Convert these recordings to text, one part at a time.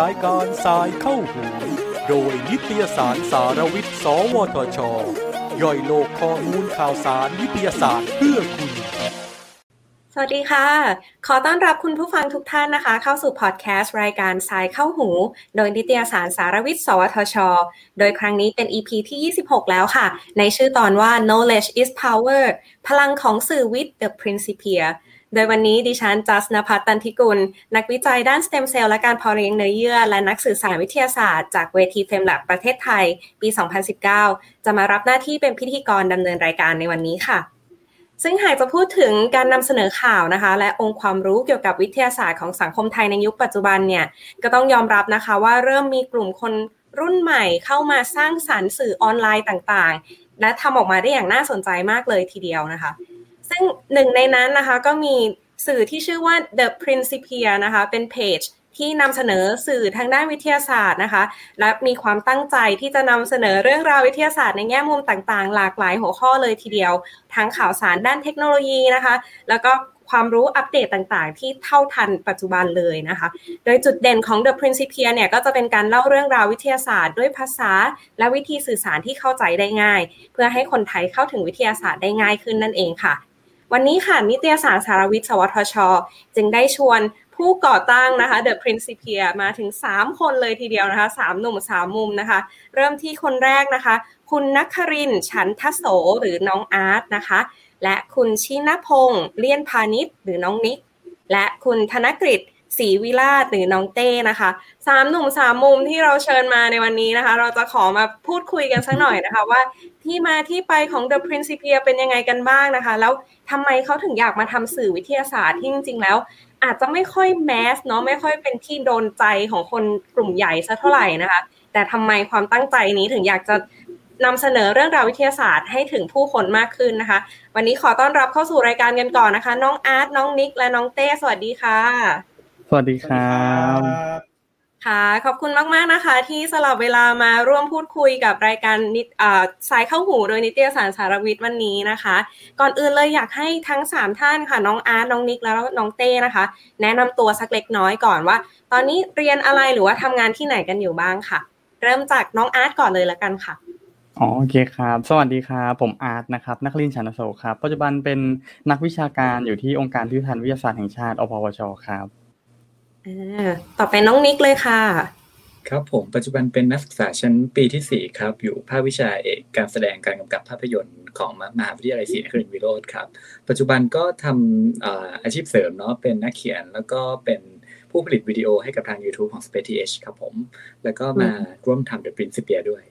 รายการสายเข้าหูโดยนิตยสารสารวิทย์ สวทช ย่อยโลกข้อมูลข่าวสารวิทยาศาสตร์เพื่อคุณ สวัสดีค่ะ ขอต้อนรับคุณผู้ฟังทุกท่านนะคะ เข้าสู่พอดแคสต์รายการสายเข้าหู โดยนิตยสารสารวิทย์ สวทช โดยครั้งนี้เป็น EP ที่ 26 แล้วค่ะ ในชื่อตอนว่า knowledge is power พลังของสื่อวิทย์ the principia โดยวันนี้ดิฉันจัสนภัทตันทิกุล นักวิจัยด้านสเต็มเซลล์และการเพาะเลี้ยงเนื้อเยื่อ และนักสื่อสารวิทยาศาสตร์จากเวทีเฟมแลบประเทศไทย ปี 2019 จะมารับหน้าที่เป็นพิธีกรดำเนินรายการในวันนี้ค่ะ ซึ่งหากจะพูดถึงการนำเสนอข่าวนะคะ และองค์ความรู้เกี่ยวกับวิทยาศาสตร์ของสังคมไทยในยุคปัจจุบันเนี่ยก็ต้องยอมรับนะคะว่าเริ่มมีกลุ่มคนรุ่นใหม่เข้ามาสร้างสารรค์สื่อออนไลน์ต่างๆ และทำออกมาได้อย่างน่าสนใจมากเลยทีเดียวนะคะ ซึ่งหนึ่งในนั้นนะคะก็มีสื่อที่ชื่อว่า The Principia นะคะเป็นเพจที่นำเสนอสื่อทางด้านวิทยาศาสตร์นะคะ และมีความตั้งใจที่จะนำเสนอเรื่องราววิทยาศาสตร์ในแง่มุมต่างๆ หลากหลายหัวข้อเลยทีเดียว ทั้งข่าวสารด้านเทคโนโลยีนะคะ แล้วก็ความรู้อัปเดตต่างๆ ที่เท่าทันปัจจุบันเลยนะคะ โดยจุดเด่นของ The Principia เนี่ยก็จะเป็นการเล่าเรื่องราววิทยาศาสตร์ด้วยภาษา และวิธีสื่อสารที่เข้าใจได้ง่าย เพื่อให้คนไทยเข้าถึงวิทยาศาสตร์ได้ง่ายขึ้นนั่นเองค่ะ วันนี้ค่ะนิตยสารสารวิทย์ สวทช จึงได้ชวนผู้ก่อตั้งนะคะ The Principia มาถึง 3 คนเลยทีเดียวนะคะ 3 หนุ่ม 3 มุมนะคะ เริ่มที่คนแรกนะคะ คุณนักครินฉันทโสหรือน้องอาร์ตนะคะ และคุณชินพงษ์เลี่ยนพาณิชย์หรือน้องนิก และคุณธนกฤษ ศรีวิลาหรือน้องเต้นะคะสามหนุ่มสามมุมที่เราเชิญมาในวันนี้นะคะ เราจะขอมาพูดคุยกันสักหน่อยนะคะว่าที่มาที่ไปของ The Principia เป็นยังไงกันบ้างนะคะ แล้วทำไมเขาถึงอยากมาทำสื่อวิทยาศาสตร์ที่จริง ๆ แล้ว อาจจะไม่ค่อยแมสเนาะไม่ค่อยเป็นที่โดนใจของคนกลุ่มใหญ่สักเท่าไหร่นะคะ แต่ทำไมความตั้งใจนี้ถึงอยากจะนำเสนอเรื่องราววิทยาศาสตร์ให้ถึงผู้คนมากขึ้นนะคะ วันนี้ขอต้อนรับเข้าสู่รายการกันก่อนนะคะ น้องอาร์ตน้องนิกและน้องเต้สวัสดีค่ะ วัสดีครับค่ะ ขอบคุณมาก ๆ นะคะ ที่สลับเวลามาร่วมพูดคุยกับรายการนิอ่าสายเข้าหูโดยนิตยสารสารวิทย์วันนี้นะคะ ก่อนอื่นเลยอยากให้ทั้งสามท่านค่ะ น้องอาร์ตน้องนิกแล้วน้องเต้นะคะ แนะนำตัวสักเล็กน้อยก่อนว่า ตอนนี้เรียนอะไรหรือว่าทำงานที่ไหนกันอยู่บ้างค่ะ เริ่มจากน้องอาร์ตก่อนเลยละกันค่ะอ๋อโอเคครับ สวัสดีครับผมอาร์ตนะครับ นักลินชันโศกครับ ปัจจุบันเป็นนักวิชาการอยู่ที่องค์การพิพิธภัณฑ์วิทยาศาสตร์แห่งชาติอพวชครับอ่า ต่อไปน้องนิกเลยค่ะ ครับผมปัจจุบันเป็นนักศึกษาชั้นปีที่ 4 ครับ อยู่ภาควิชาเอกการแสดงการกำกับภาพยนตร์ของมหาวิทยาลัยศรีนครินทรวิโรธครับ ปัจจุบันก็ทำอาอาชีพเสริมเนาะเป็นนักเขียนแล้วก็เป็นผู้ผลิตวิดีโอให้กับทาง YouTube ของ Space TH ครับผม แล้วก็มาร่วมทำ The Principia ด้วย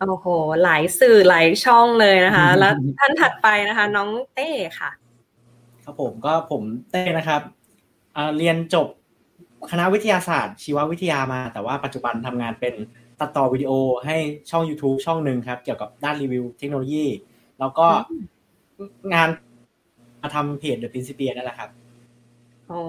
โอ้โห หลายสื่อหลายช่องเลยนะคะ แล้วท่านถัดไปนะคะ น้องเต้ค่ะ ครับผมก็ผมเต้นะครับอ่า เรียนจบคณะวิทยาศาสตร์ ชีววิทยามา แต่ว่าปัจจุบันทำงานเป็นตัดต่อวิดีโอให้ช่อง YouTube ช่องหนึ่งครับ เกี่ยวกับด้านรีวิวเทคโนโลยี แล้วก็งานมาทำเพจ The Principia นั่นแหละครับโอ้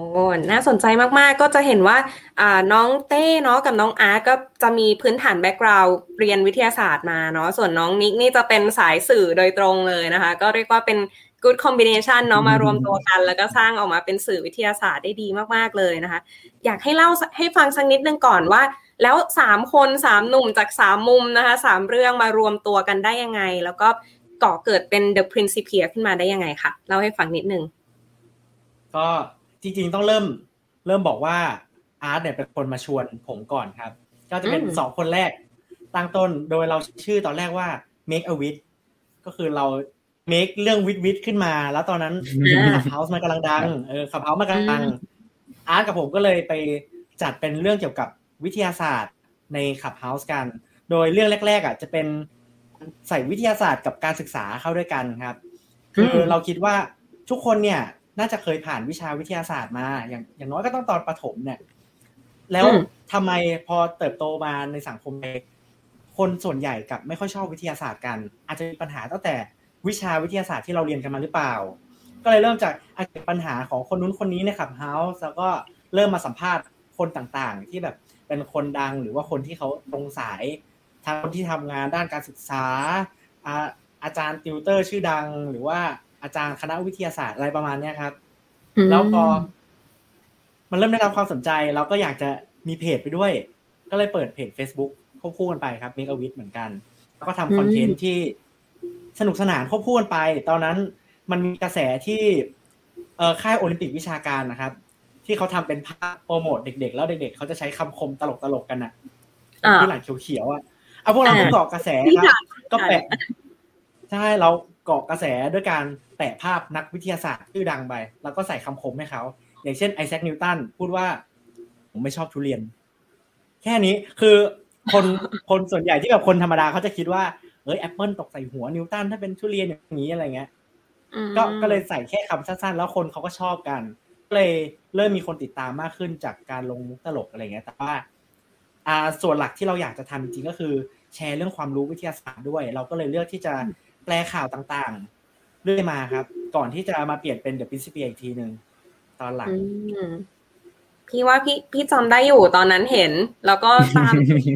น่าสนใจมากๆ ก็จะเห็นว่าอ่าน้องเต้เนาะกับน้องอาร์ตก็จะมีพื้นฐาน background เรียนวิทยาศาสตร์มาเนาะ ส่วนน้องนิกนี่จะเป็นสายสื่อโดยตรงเลยนะคะ ก็เรียกว่าเป็น good combination เนาะมารวมตัวกัน แล้วก็สร้างออกมาเป็นสื่อวิทยาศาสตร์ได้ดีมากๆเลยนะคะ อยากให้เล่าให้ฟังสักนิดนึงก่อนว่า แล้วสามคนสามหนุ่มจากสามมุมนะคะสามเรื่องมารวมตัวกันได้ยังไง แล้วก็ก่อเกิดเป็น The Principia ขึ้นมาได้ยังไงคะเล่าให้ฟังนิดนึง ก็จริงๆต้องเริ่มเริ่มบอกว่าอาร์ตเนี่ยเป็นคนมาชวนผมก่อนครับ ก็จะเป็นอืมสองคนแรกตั้งต้นโดยเราชื่อตอนแรกว่า make a วิทย์ ก็คือเรา make เรื่องวิทย์วิทย์ขึ้นมา แล้วตอนนั้นอ่า Clubhouse มันกำลังดังเออ Clubhouse มันกำลังดังอาร์ตกับผมก็เลยไปจัดเป็นเรื่องเกี่ยวกับวิทยาศาสตร์ใน Clubhouse กัน โดยเรื่องแรก ๆอะจะเป็นใส่วิทยาศาสตร์กับการศึกษาเข้าด้วยกันครับ คือเราคิดว่าทุกคนเนี่ยน่าจะเคยผ่านวิชาวิทยาศาสตร์มา อย่างอย่างน้อยก็ต้องตอนประถมเนี่ย แล้วอืมทำไมพอเติบโตมาในสังคมไทยคนส่วนใหญ่กลับไม่ค่อยชอบวิทยาศาสตร์กัน อาจจะมีปัญหาตั้งแต่ วิชาวิทยาศาสตร์ที่เราเรียนกันมาหรือเปล่า ก็เลยเริ่มจากอาจจะปัญหาของคนนู้นคนนี้ใน Clubhouse แล้วก็เริ่มมาสัมภาษณ์คนต่างๆ ที่แบบเป็นคนดังหรือว่าคนที่เขาตรงสายทั้งคนที่ทำงานด้านการศึกษาอาอาจารย์ติวเตอร์ชื่อดัง หรือว่าอาจารย์คณะวิทยาศาสตร์อะไรประมาณเนี้ยครับ แล้วพอมันเริ่มได้รับความสนใจ เราก็อยากจะมีเพจไปด้วย ก็เลยเปิดเพจ Facebook ควบคู่กันไปครับ Make a w i t เหมือนกัน แล้วก็ทำคอนเทนต์ที่ สนุกสนานควบคู่กันไป ตอนนั้นมันมีกระแสที่เออค่ายโอลิมปิกวิชาการนะครับ ที่เขาทำเป็นภาพโปรโมทเด็ก ๆ แล้วเด็ก ๆ เขาจะใช้คำคมตลกๆกันอะที่หลังเขียวๆอะเอาพวกเราเกาะกระแสครับ ก็แปะใช่เราเกาะกระแสด้วยการแปะภาพนักวิทยาศาสตร์ชื่อดังไปแล้วก็ใส่คำคมให้เขาอย่างเช่นไอแซคนิวตันพูดว่า ผมไม่ชอบทุเรียน แค่นี้คือคนคนส่วนใหญ่ที่แบบคนธรรมดาเขาจะคิดว่า เฮ้ยแอปเปิลตกใส่หัวนิวตันถ้าเป็นทุเรียนอย่างนี้อะไรเงี้ยก็ก็เลยใส่แค่คำสั้นๆ แล้วคนเขาก็ชอบกันก็เลยเริ่มมีคนติดตามมากขึ้นจากการลงมุกตลกอะไรเงี้ย แต่ว่า อ่าส่วนหลักที่เราอยากจะทำจริงก็คือ แชร์เรื่องความรู้วิทยาศาสตร์ด้วย เราก็เลยเลือกที่จะแปลข่าวต่างๆ เรื่อยมาครับ ก่อนที่จะมาเปลี่ยนเป็น The Principia อีกทีหนึ่งตอนหลัง พี่ว่าพี่พี่จำได้อยู่ตอนนั้นเห็น แล้วก็ตาม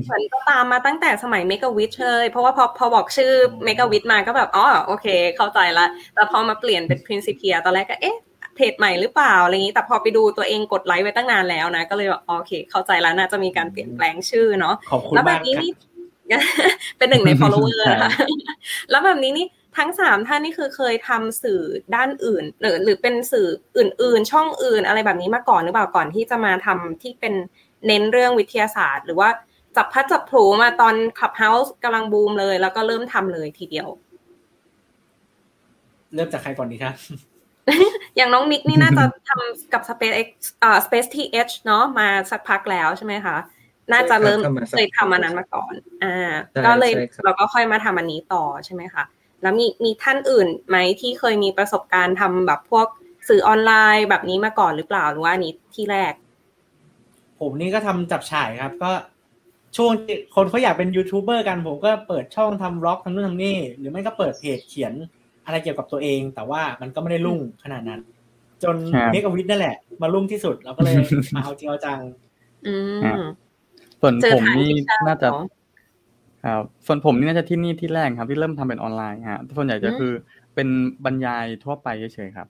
เหมือนก็ตามมาตั้งแต่สมัย make a วิทย์เลย เพราะว่าพอพอบอกชื่อ make a วิทย์มาก็แบบอ๋อโอเค เข้าใจละ แต่พอมาเปลี่ยนเป็น Principia ตอนแรกก็เอ๊ะเพจใหม่หรือเปล่าอะไรอย่างนี้ แต่พอไปดูตัวเองกดไลค์ไว้ตั้งนานแล้วนะ ก็เลยแบบโอเค เข้าใจแล้วน่าจะมีการเปลี่ยนแปลงชื่อเนาะขอบคุณแล้วแบมากบนี้ครับนี่เป็นหนึ่งใน follower นะคะแล้วแบบนี้นี่ ทั้งสามท่านนี่คือเคยทำสื่อด้านอื่น หรือหรือเป็นสื่ออื่น ๆ ช่องอื่นอะไรแบบนี้มาก่อนหรือเปล่าก่อนที่จะมาทำที่เป็นเน้นเรื่องวิทยาศาสตร์ หรือว่าจับพัดจับผูมาตอน Clubhouse กำลังบูมเลย แล้วก็เริ่มทำเลยทีเดียว เริ่มจากใครก่อนดีครับ อย่างน้องมิกนี่น่าจะทำกับ Space X อ่า Space TH เนาะมาสักพักแล้วใช่ไหมคะ น่าจะเริ่มใช่ครับทำมาสักเคยทำอันนั้นมาก่อน อ่าใช่ก็เลยใช่ครับเราก็ค่อยมาทำอันนี้ต่อใช่ไหมคะ แล้วมีมีท่านอื่นไหมที่เคยมีประสบการณ์ทำแบบพวกสื่อออนไลน์แบบนี้มาก่อนหรือเปล่าหรือว่าอันนี้ที่แรก ผมนี่ก็ทำจับฉ่ายครับ ก็ช่วงที่คนเขาอยากเป็นยูทูบเบอร์กันผมก็เปิดช่องทำบล็อกทำนู่นทำนี่หรือไม่ก็เปิดเพจเขียนอะไรเกี่ยวกับตัวเอง แต่ว่ามันก็ไม่ได้รุ่งขนาดนั้น จนครับเมกวิทนั่นแหละ มารุ่งที่สุดเราก็เลยมาเอาจริงเอาจังอืมส่วนเจอผมทางนี่ที่ชอบน่าจะเนอะ ครับส่วนผมนี่น่าจะที่นี่ที่แรกครับ ที่เริ่มทำเป็นออนไลน์ฮะส่วนใหญ่จะอืมคือเป็นบรรยายทั่วไปเฉยๆครับ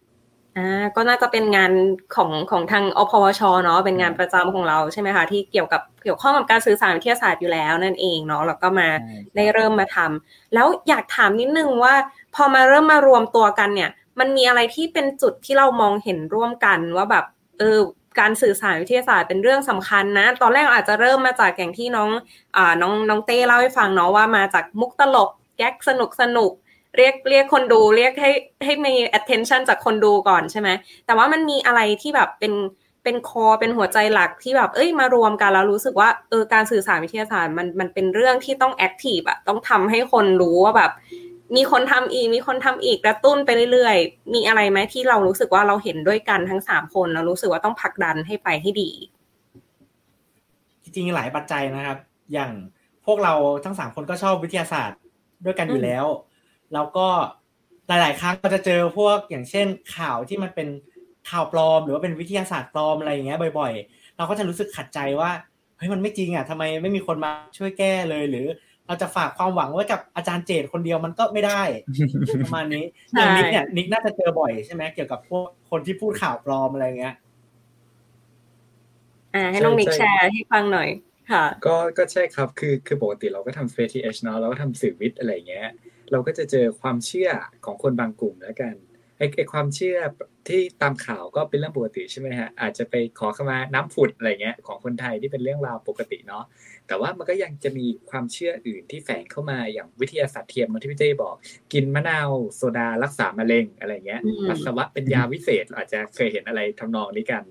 อ่าก็น่าจะเป็นงานของของทางอพวชเนาะเป็นงานประจำของเราใช่ไหมคะที่เกี่ยวกับเกี่ยวข้องกับการสื่อสารวิทยาศาสตร์อยู่แล้วนั่นเองเนาะแล้วก็มาใช่ได้เริ่มมาทำแล้วอยากถามนิดนึงว่า พอมาเริ่มมารวมตัวกันเนี่ย มันมีอะไรที่เป็นจุดที่เรามองเห็นร่วมกันว่าแบบเออ การสื่อสารวิทยาศาสตร์เป็นเรื่องสำคัญนะ ตอนแรกอาจจะเริ่มมาจากอย่างที่น้องอ่าน้องน้องเต้เล่าให้ฟังเนาะว่ามาจากมุกตลกแก๊กสนุกสนุกเรียกเรียกคนดูเรียกให้ให้มี attention จากคนดูก่อนใช่ไหมแต่ว่ามันมีอะไรที่แบบเป็นเป็นคอเป็นหัวใจหลักที่แบบเอ้ยมารวมกันแล้วรู้สึกว่าเออการสื่อสารวิทยาศาสตร์มันมันเป็นเรื่องที่ต้อง active อะต้องทำให้คนรู้ว่าแบบ มีคนทำอีก มีคนทำอีกกระตุ้นไปเรื่อยๆ มีอะไรไหมที่เรารู้สึกว่าเราเห็นด้วยกันทั้งสามคนแล้วรู้สึกว่าต้องผลักดันให้ไปให้ดี จริงๆหลายปัจจัยนะครับ อย่างพวกเราทั้งสามคนก็ชอบวิทยาศาสตร์ด้วยกันอยู่แล้ว แล้วก็หลายๆ ครั้งเราจะเจอพวกอย่างเช่นข่าวที่มันเป็นข่าวปลอม หรือว่าเป็นวิทยาศาสตร์ปลอมอะไรอย่างเงี้ยบ่อย ๆ เราก็จะรู้สึกขัดใจว่าเฮ้ยมันไม่จริงอะทำไมไม่มีคนมาช่วยแก้เลยหรือ เราจะฝากความหวังไว้กับอาจารย์เจตคนเดียวมันก็ไม่ได้ประมาณนี้อย่างนิกเนี่ยนิกน่าจะเจอบ่อยใช่ไหมเกี่ยวกับพวกคนที่พูดข่าวปลอมอะไรเงี้ยอ่าให้น้องนิกใช่แชร์ให้ฟังหน่อยค่ะก็ก็ใช่ครับคือคือปกติเราก็ทำ Space TH เนาะเราก็ทำสื่อวิทย์อะไรอย่างเงี้ย เราก็จะเจอความเชื่อของคนบางกลุ่มแล้วกัน ไอ้ไอ้ความเชื่อที่ตามข่าวก็เป็นเรื่องปกติใช่ไหมฮะอาจจะไปขอขมาน้ำผุดอะไรเงี้ยของคนไทยที่เป็นเรื่องราวปกติเนาะแต่ว่ามันก็ยังจะมีความเชื่ออื่นที่แฝงเข้ามาอย่างวิทยาศาสตร์เทียมเหมือนที่พี่เต้บอก กินมะนาวโซดารักษามะเร็งอะไรเงี้ยอืมปัสสาวะเป็นยาวิเศษเราอาจจะเคยเห็นอะไรทำนองนี้กัน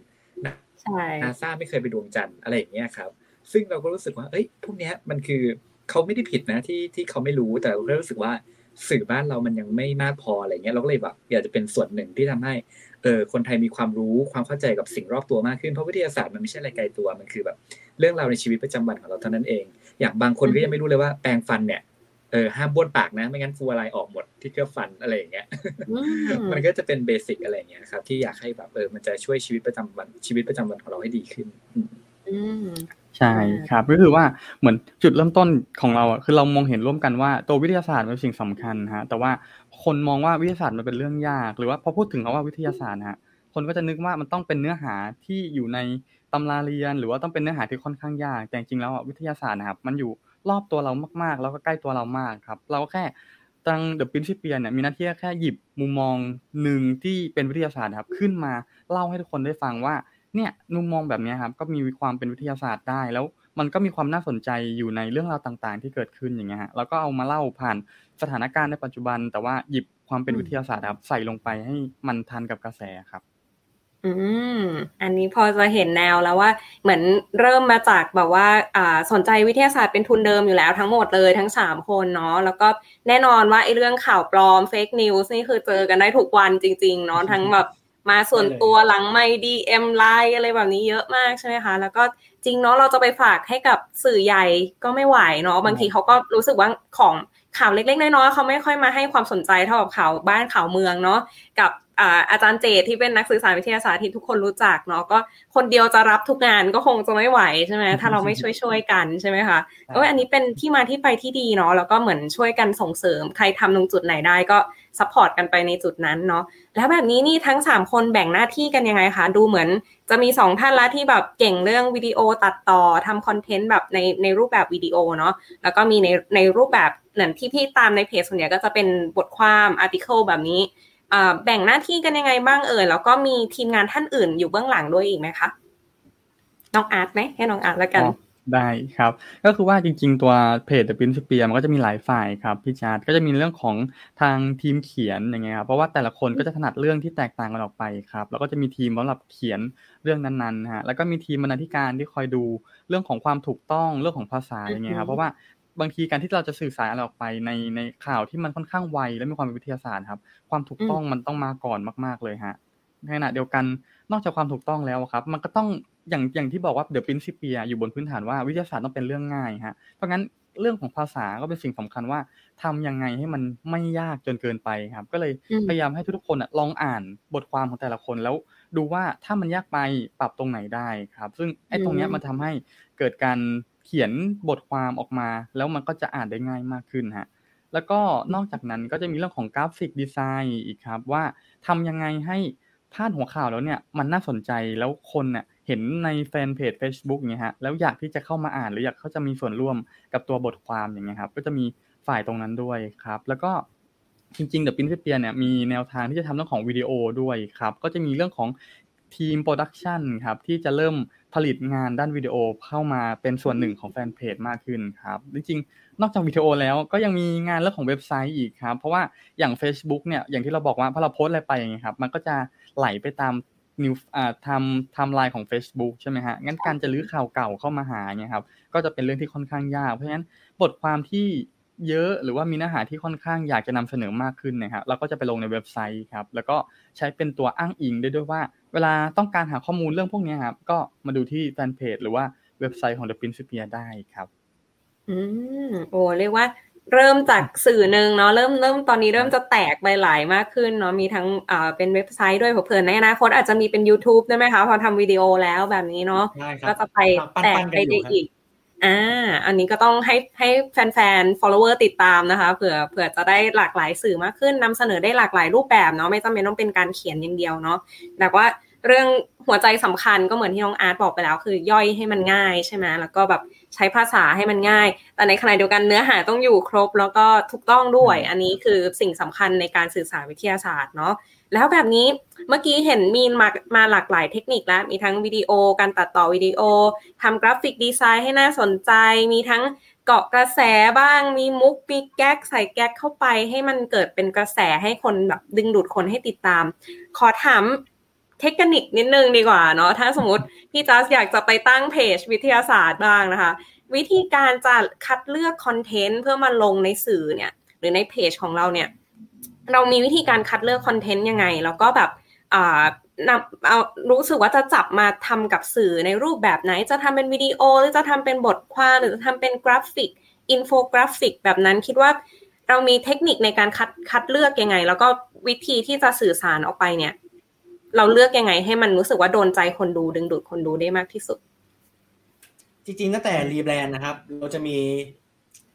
ใช่นาซาไม่เคยไปดวงจันทร์อะไรอย่างเงี้ยครับ ซึ่งเราก็รู้สึกว่า เอ้ยพวกเนี้ยมันคือเขาไม่ได้ผิดนะที่ที่เขาไม่รู้แต่เราก็รู้สึกว่า สื่อบ้านเรามันยังไม่มากพออะไรเงี้ยเราก็เลยแบบอยากจะเป็นส่วนหนึ่งที่ทำให้เออคนไทยมีความรู้ความเข้าใจกับสิ่งรอบตัวมากขึ้นเพราะวิทยาศาสตร์มันไม่ใช่อะไรไกลตัวมันคือแบบ เรื่องราวในชีวิตประจำวันของเราเท่านั้นเอง อย่างบางคนก็ยังไม่รู้เลยว่าแปรงฟันเนี่ยเออห้ามบ้วนปากนะ ไม่งั้นฟูอะไรออกหมดที่เคลือบฟันอะไรอย่างเงี้ยอืมมันก็จะเป็นเบสิกอะไรอย่างเงี้ยครับ ที่อยากให้แบบเออมันจะช่วยชีวิตประจำวันชีวิตประจำวันของเราให้ดีขึ้น อืมอืม ใช่ครับก็คือว่าเหมือนจุดเริ่มต้นของเราอะคือเรามองเห็นร่วมกันว่าตัววิทยาศาสตร์เป็นสิ่งสำคัญฮะแต่ว่าคนมองว่าวิทยาศาสตร์มันเป็นเรื่องยาก หรือว่าพอพูดถึงคำว่าวิทยาศาสตร์นะฮะคนก็จะนึกว่ามันต้องเป็นเนื้อหาที่อยู่ในตำราเรียน หรือว่าต้องเป็นเนื้อหาที่ค่อนข้างยากแต่จริงๆแล้ววิทยาศาสตร์นะครับมันอยู่รอบตัวเรามากๆ แล้วก็ใกล้ตัวเรามากครับ เราแค่ตังเดอะปรินซิเปียเนี่ยมีหน้าที่แค่หยิบมุมมองหนึ่งที่เป็นวิทยาศาสตร์ครับขึ้นมาเล่าให้ทุกคนได้ฟังว่า เนี่ยมุมมองแบบนี้ครับก็มีความเป็นวิทยาศาสตร์ได้แล้วมันก็มีความน่าสนใจอยู่ในเรื่องราวต่างๆ ที่เกิดขึ้นอย่างเงี้ยฮะแล้วก็เอามาเล่าผ่านสถานการณ์ในปัจจุบัน แต่ว่าหยิบความเป็นวิทยาศาสตร์ครับใส่ลงไปให้มันทันกับกระแสครับ อืมอันนี้พอจะเห็นแนวแล้วว่า เหมือนเริ่มมาจากแบบว่า อ่าสนใจวิทยาศาสตร์เป็นทุนเดิมอยู่แล้วทั้งหมดเลยทั้งสามคนเนาะแล้วก็แน่นอนว่าไอ้เรื่องข่าวปลอม fake news นี่คือเจอกันได้ทุกวันจริง ๆ เนาะทั้งแบบ มาส่วนตัวหลังไมค์ DM ไลน์อะไรแบบนี้เยอะมากใช่ไหมคะ แล้วก็จริงเนาะเราจะไปฝากให้กับสื่อใหญ่ก็ไม่ไหวเนาะบางทีเขาก็รู้สึกว่าของข่าวเล็กๆน้อยๆเขาไม่ค่อยมาให้ความสนใจเท่ากับข่าวบ้านข่าวเมืองเนาะกับอาจารย์เจที่เป็นนักสื่อสารวิทยาศาสตร์ที่ทุกคนรู้จักเนาะก็คนเดียวจะรับทุกงานก็คงจะไม่ไหวใช่ไหมถ้าเราไม่ช่วยช่วยกันใช่ไหมคะเอออันนี้เป็นที่มาที่ไปที่ดีเนาะแล้วก็เหมือนช่วยกันส่งเสริมใครทำตรงจุดไหนได้ก็ support กันไปในจุดนั้นเนาะแล้วแบบนี้นี่ทั้ง 3 คนแบ่งหน้าที่กันยังไงคะดูเหมือนจะมี 2 ท่านละที่แบบเก่งเรื่องวิดีโอตัดต่อทำคอนเทนต์แบบในในรูปแบบวิดีโอเนาะแล้วก็มีในในรูปแบบเหมือนที่พี่ตามในเพจส่วนใหญ่ก็จะเป็นบทความอาร์ติเคิลแบบนี้แบ่งหน้าที่กันยังไงบ้างเอ่ยแล้วก็มีทีมงานท่านอื่นอยู่เบื้องหลังด้วยอีกไหมคะน้องอาร์ตไหมให้น้องอาร์ตแล้วกัน ได้ครับ ก็คือว่าจริง ๆ ตัวเพจ The Principia มันก็จะมีหลายฝ่ายครับพี่จาร์ดก็จะมีเรื่องของทางทีมเขียนอย่างเงี้ยครับเพราะว่าแต่ละคนก็จะถนัดเรื่องที่แตกต่างกันออกไปครับแล้วก็จะมีทีมสำหรับเขียนเรื่องนั้นๆฮะแล้วก็มีทีมบรรณาธิการที่คอยดูเรื่องของความถูกต้องเรื่องของภาษาอย่างเงี้ยครับเพราะว่าบางทีการที่เราจะสื่อสารอะไรออกไปในในข่าวที่มันค่อนข้างไวและมีความเป็นวิทยาศาสตร์ครับ ความถูกต้องมันต้องมาก่อนมาก ๆเลยฮะในขณะเดียวกัน นอกจากความถูกต้องแล้วครับ มันก็ต้องอย่างอย่างที่บอกว่าเดอะปรินซิเปียอยู่บนพื้นฐานว่าวิทยาศาสตร์ต้องเป็นเรื่องง่ายฮะเพราะงั้นเรื่องของภาษาก็เป็นสิ่งสำคัญว่าทำยังไงให้มันไม่ยากจนเกินไปครับ ก็เลยพยายามให้ทุกคนลองอ่านบทความของแต่ละคนแล้วดูว่าถ้ามันยากไปปรับตรงไหนได้ครับ ซึ่งไอ้ตรงนี้มันทำให้เกิดการเขียนบทความออกมา แล้วมันก็จะอ่านได้ง่ายมากขึ้นฮะแล้วก็นอกจากนั้นก็จะมีเรื่องของกราฟิกดีไซน์อีกครับ ว่าทำยังไงให้ พาดหัวข่าวแล้วเนี่ยมันน่าสนใจแล้วคนเนี่ยเห็นในแฟนเพจ Facebook อย่างเนี่ยฮะแล้วอยากที่จะเข้ามาอ่านหรืออยากเขาจะมีส่วนร่วมกับตัวบทความอย่างเงี้ยครับก็จะมีฝ่ายตรงนั้นด้วยครับ แล้วก็จริงๆ The Principia เนี่ยมีแนวทางที่จะทำเรื่องของวิดีโอด้วยครับก็จะมีเรื่องของทีม production ครับที่จะเริ่ม ผลิตงานด้านวิดีโอเข้ามาเป็นส่วนหนึ่งของแฟนเพจมากขึ้นครับ จริงๆ นอกจากวิดีโอแล้วก็ยังมีงานเรื่องของเว็บไซต์อีกครับ เพราะว่าอย่าง Facebook เนี่ยอย่างที่เราบอกว่าพอเราโพสอะไรไปอย่างเงี้ยครับมันก็จะไหลไปตาม news อ่าทำทำลายของ Facebook ใช่ไหมฮะงั้นการจะรื้อข่าวเก่าเข้ามาหาเนี่ยครับก็จะเป็นเรื่องที่ค่อนข้างยาก เพราะฉะนั้นบทความที่เยอะหรือว่ามีเนื้อหาที่ค่อนข้างอยากจะนำเสนอมากขึ้นนะครับเราก็จะไปลงในเว็บไซต์ครับแล้วก็ใช้เป็นตัวอ้างอิงได้ด้วยว่า เวลาต้องการหาข้อมูลเรื่องพวกนี้ครับ ก็มาดูที่แฟนเพจหรือว่าเว็บไซต์ของ The Principia ได้ครับ อืมโอ้เรียกว่าเริ่มจากสื่อหนึ่งเนาะเริ่มเริ่มตอนนี้เริ่มจะแตกไปหลายมากขึ้นเนาะมีทั้งอ่าเป็นเว็บไซต์ด้วยเผื่อในอนาคตอาจจะมีเป็น YouTube ได้ไหมคะพอทำวิดีโอแล้วแบบนี้เนาะก็จะไปแตกไปได้อีก อ่า อันนี้ก็ต้องให้ให้แฟนๆ follower ติดตามนะคะ เผื่อเผื่อจะได้หลากหลายสื่อมากขึ้นนำเสนอได้หลากหลายรูปแบบเนาะไม่จำเป็นต้องเป็นการเขียนอย่างเดียวเนาะแต่ว่าเรื่องหัวใจสำคัญก็เหมือนที่น้องอาร์ตบอกไปแล้ว คือย่อยให้มันง่ายใช่ไหมแล้วก็แบบใช้ภาษาให้มันง่าย แต่ในขณะเดียวกันเนื้อหาต้องอยู่ครบแล้วก็ถูกต้องด้วย อันนี้คือสิ่งสำคัญในการสื่อสารวิทยาศาสตร์เนาะ แล้วแบบนี้เมื่อกี้เห็นมีมามาหลากหลายเทคนิคแล้ว มีทั้งวิดีโอ การตัดต่อวิดีโอทำกราฟิกดีไซน์ให้น่าสนใจ มีทั้งเกาะกระแสบ้าง มีมุกมีแก๊กใส่แก๊กเข้าไป ให้มันเกิดเป็นกระแสให้คนแบบดึงดูดคนให้ติดตาม ขอถามเทคนิคนิดนึงดีกว่าเนาะถ้าสมมติพี่จัสอยากจะไปตั้งเพจวิทยาศาสตร์บ้างนะคะ วิธีการจะคัดเลือกคอนเทนต์เพื่อมาลงในสื่อเนี่ย หรือในเพจของเราเนี่ย เรามีวิธีการคัดเลือก content ยังไง แล้วก็แบบอ่านำเอารู้สึกว่าจะจับมาทำกับสื่อในรูปแบบไหน จะทำเป็นวิดีโอ หรือจะทำเป็นบทความหรือจะทำเป็นกราฟิกอินโฟกราฟิกแบบนั้นคิดว่าเรามีเทคนิคในการคัดคัดเลือกยังไง แล้วก็วิธีที่จะสื่อสารออกไปเนี่ย เราเลือกยังไงให้มันรู้สึกว่าโดนใจคนดูดึงดูดคนดูได้มากที่สุด จริงๆตั้งแต่รีแบรนด์นะครับ เราจะมี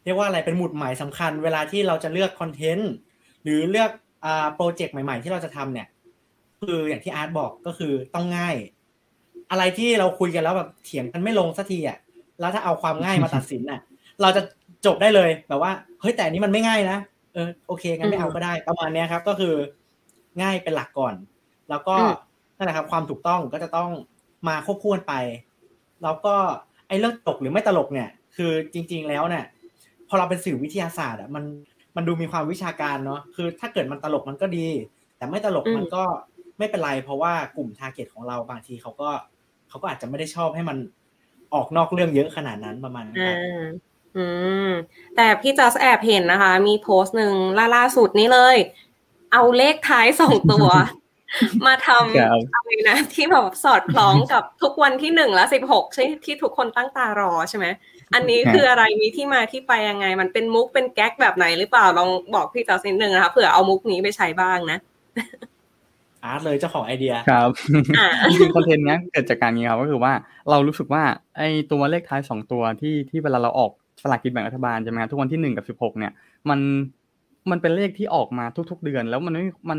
เรียกว่าอะไรเป็นหมุดหมายสำคัญ เวลาที่เราจะเลือกคอนเทนต์ หรือเลือกอ่าโปรเจกต์ใหม่ ๆ ที่เราจะทำเนี่ย คืออย่างที่อาร์ตบอกก็คือต้องง่าย อะไรที่เราคุยกันแล้วแบบเถียงกันไม่ลงสักทีอะแล้วถ้าเอาความง่ายมาตัดสินอะ เราจะจบได้เลยแบบว่าเฮ้ยแต่อันนี้มันไม่ง่ายนะเออโอเคงั้นไม่เอาก็ได้ประมาณเนี้ยครับ ก็คือง่ายเป็นหลักก่อน แล้วก็อืมนั่นแหละครับความถูกต้องก็จะต้องมาควบคู่กันไป แล้วก็ไอ้เรื่องตลกหรือไม่ตลกเนี่ย คือจริง ๆ แล้วเนี่ยพอเราเป็นสื่อวิทยาศาสตร์อะมัน มันดูมีความวิชาการเนาะคือถ้าเกิดมันตลกมันก็ดี แต่ไม่ตลกอืมมันก็ไม่เป็นไร เพราะว่ากลุ่มทาร์เก็ตของเราบางทีเขาก็เขาก็อาจจะไม่ได้ชอบให้มันออกนอกเรื่องเยอะขนาดนั้นประมาณนั้นคอ่ารับอืมแต่พี่จอสแอบเห็นนะคะ มีโพสต์หนึ่งล่าล่าสุดนี้เลย เอาเลขท้ายสองตัว มาทครับำอะไรนะที่แบบสอดคล้องกับทุกวันที่หนึ่งและสิบหกใช่ที่ทุกคนตั้งตารอใช่ไหม อันนี้คืออะไรมีที่มาที่ไปยังไง มันเป็นมุกเป็นแก๊กแบบไหนหรือเปล่าลองบอกพี่จอสนิดนึงนะคะเผื่อเอามุกนี้ไปใช้บ้างนะอาร์ตเลยเจ้าของไอเดียครับอ่าจริงๆคอนเทนต์เนี้ยเกิดจากการนี้ครับก็คือว่าเรารู้สึกว่าไอ้ตัวเลขท้ายสองตัวที่ที่เวลาเราออกสลากกินแบ่งรัฐบาลใช่ไหมครับทุกวันที่หนึ่งกับสิบหกเนี่ย มันมันเป็นเลขที่ออกมาทุก ๆ เดือน แล้วมันไม่มัน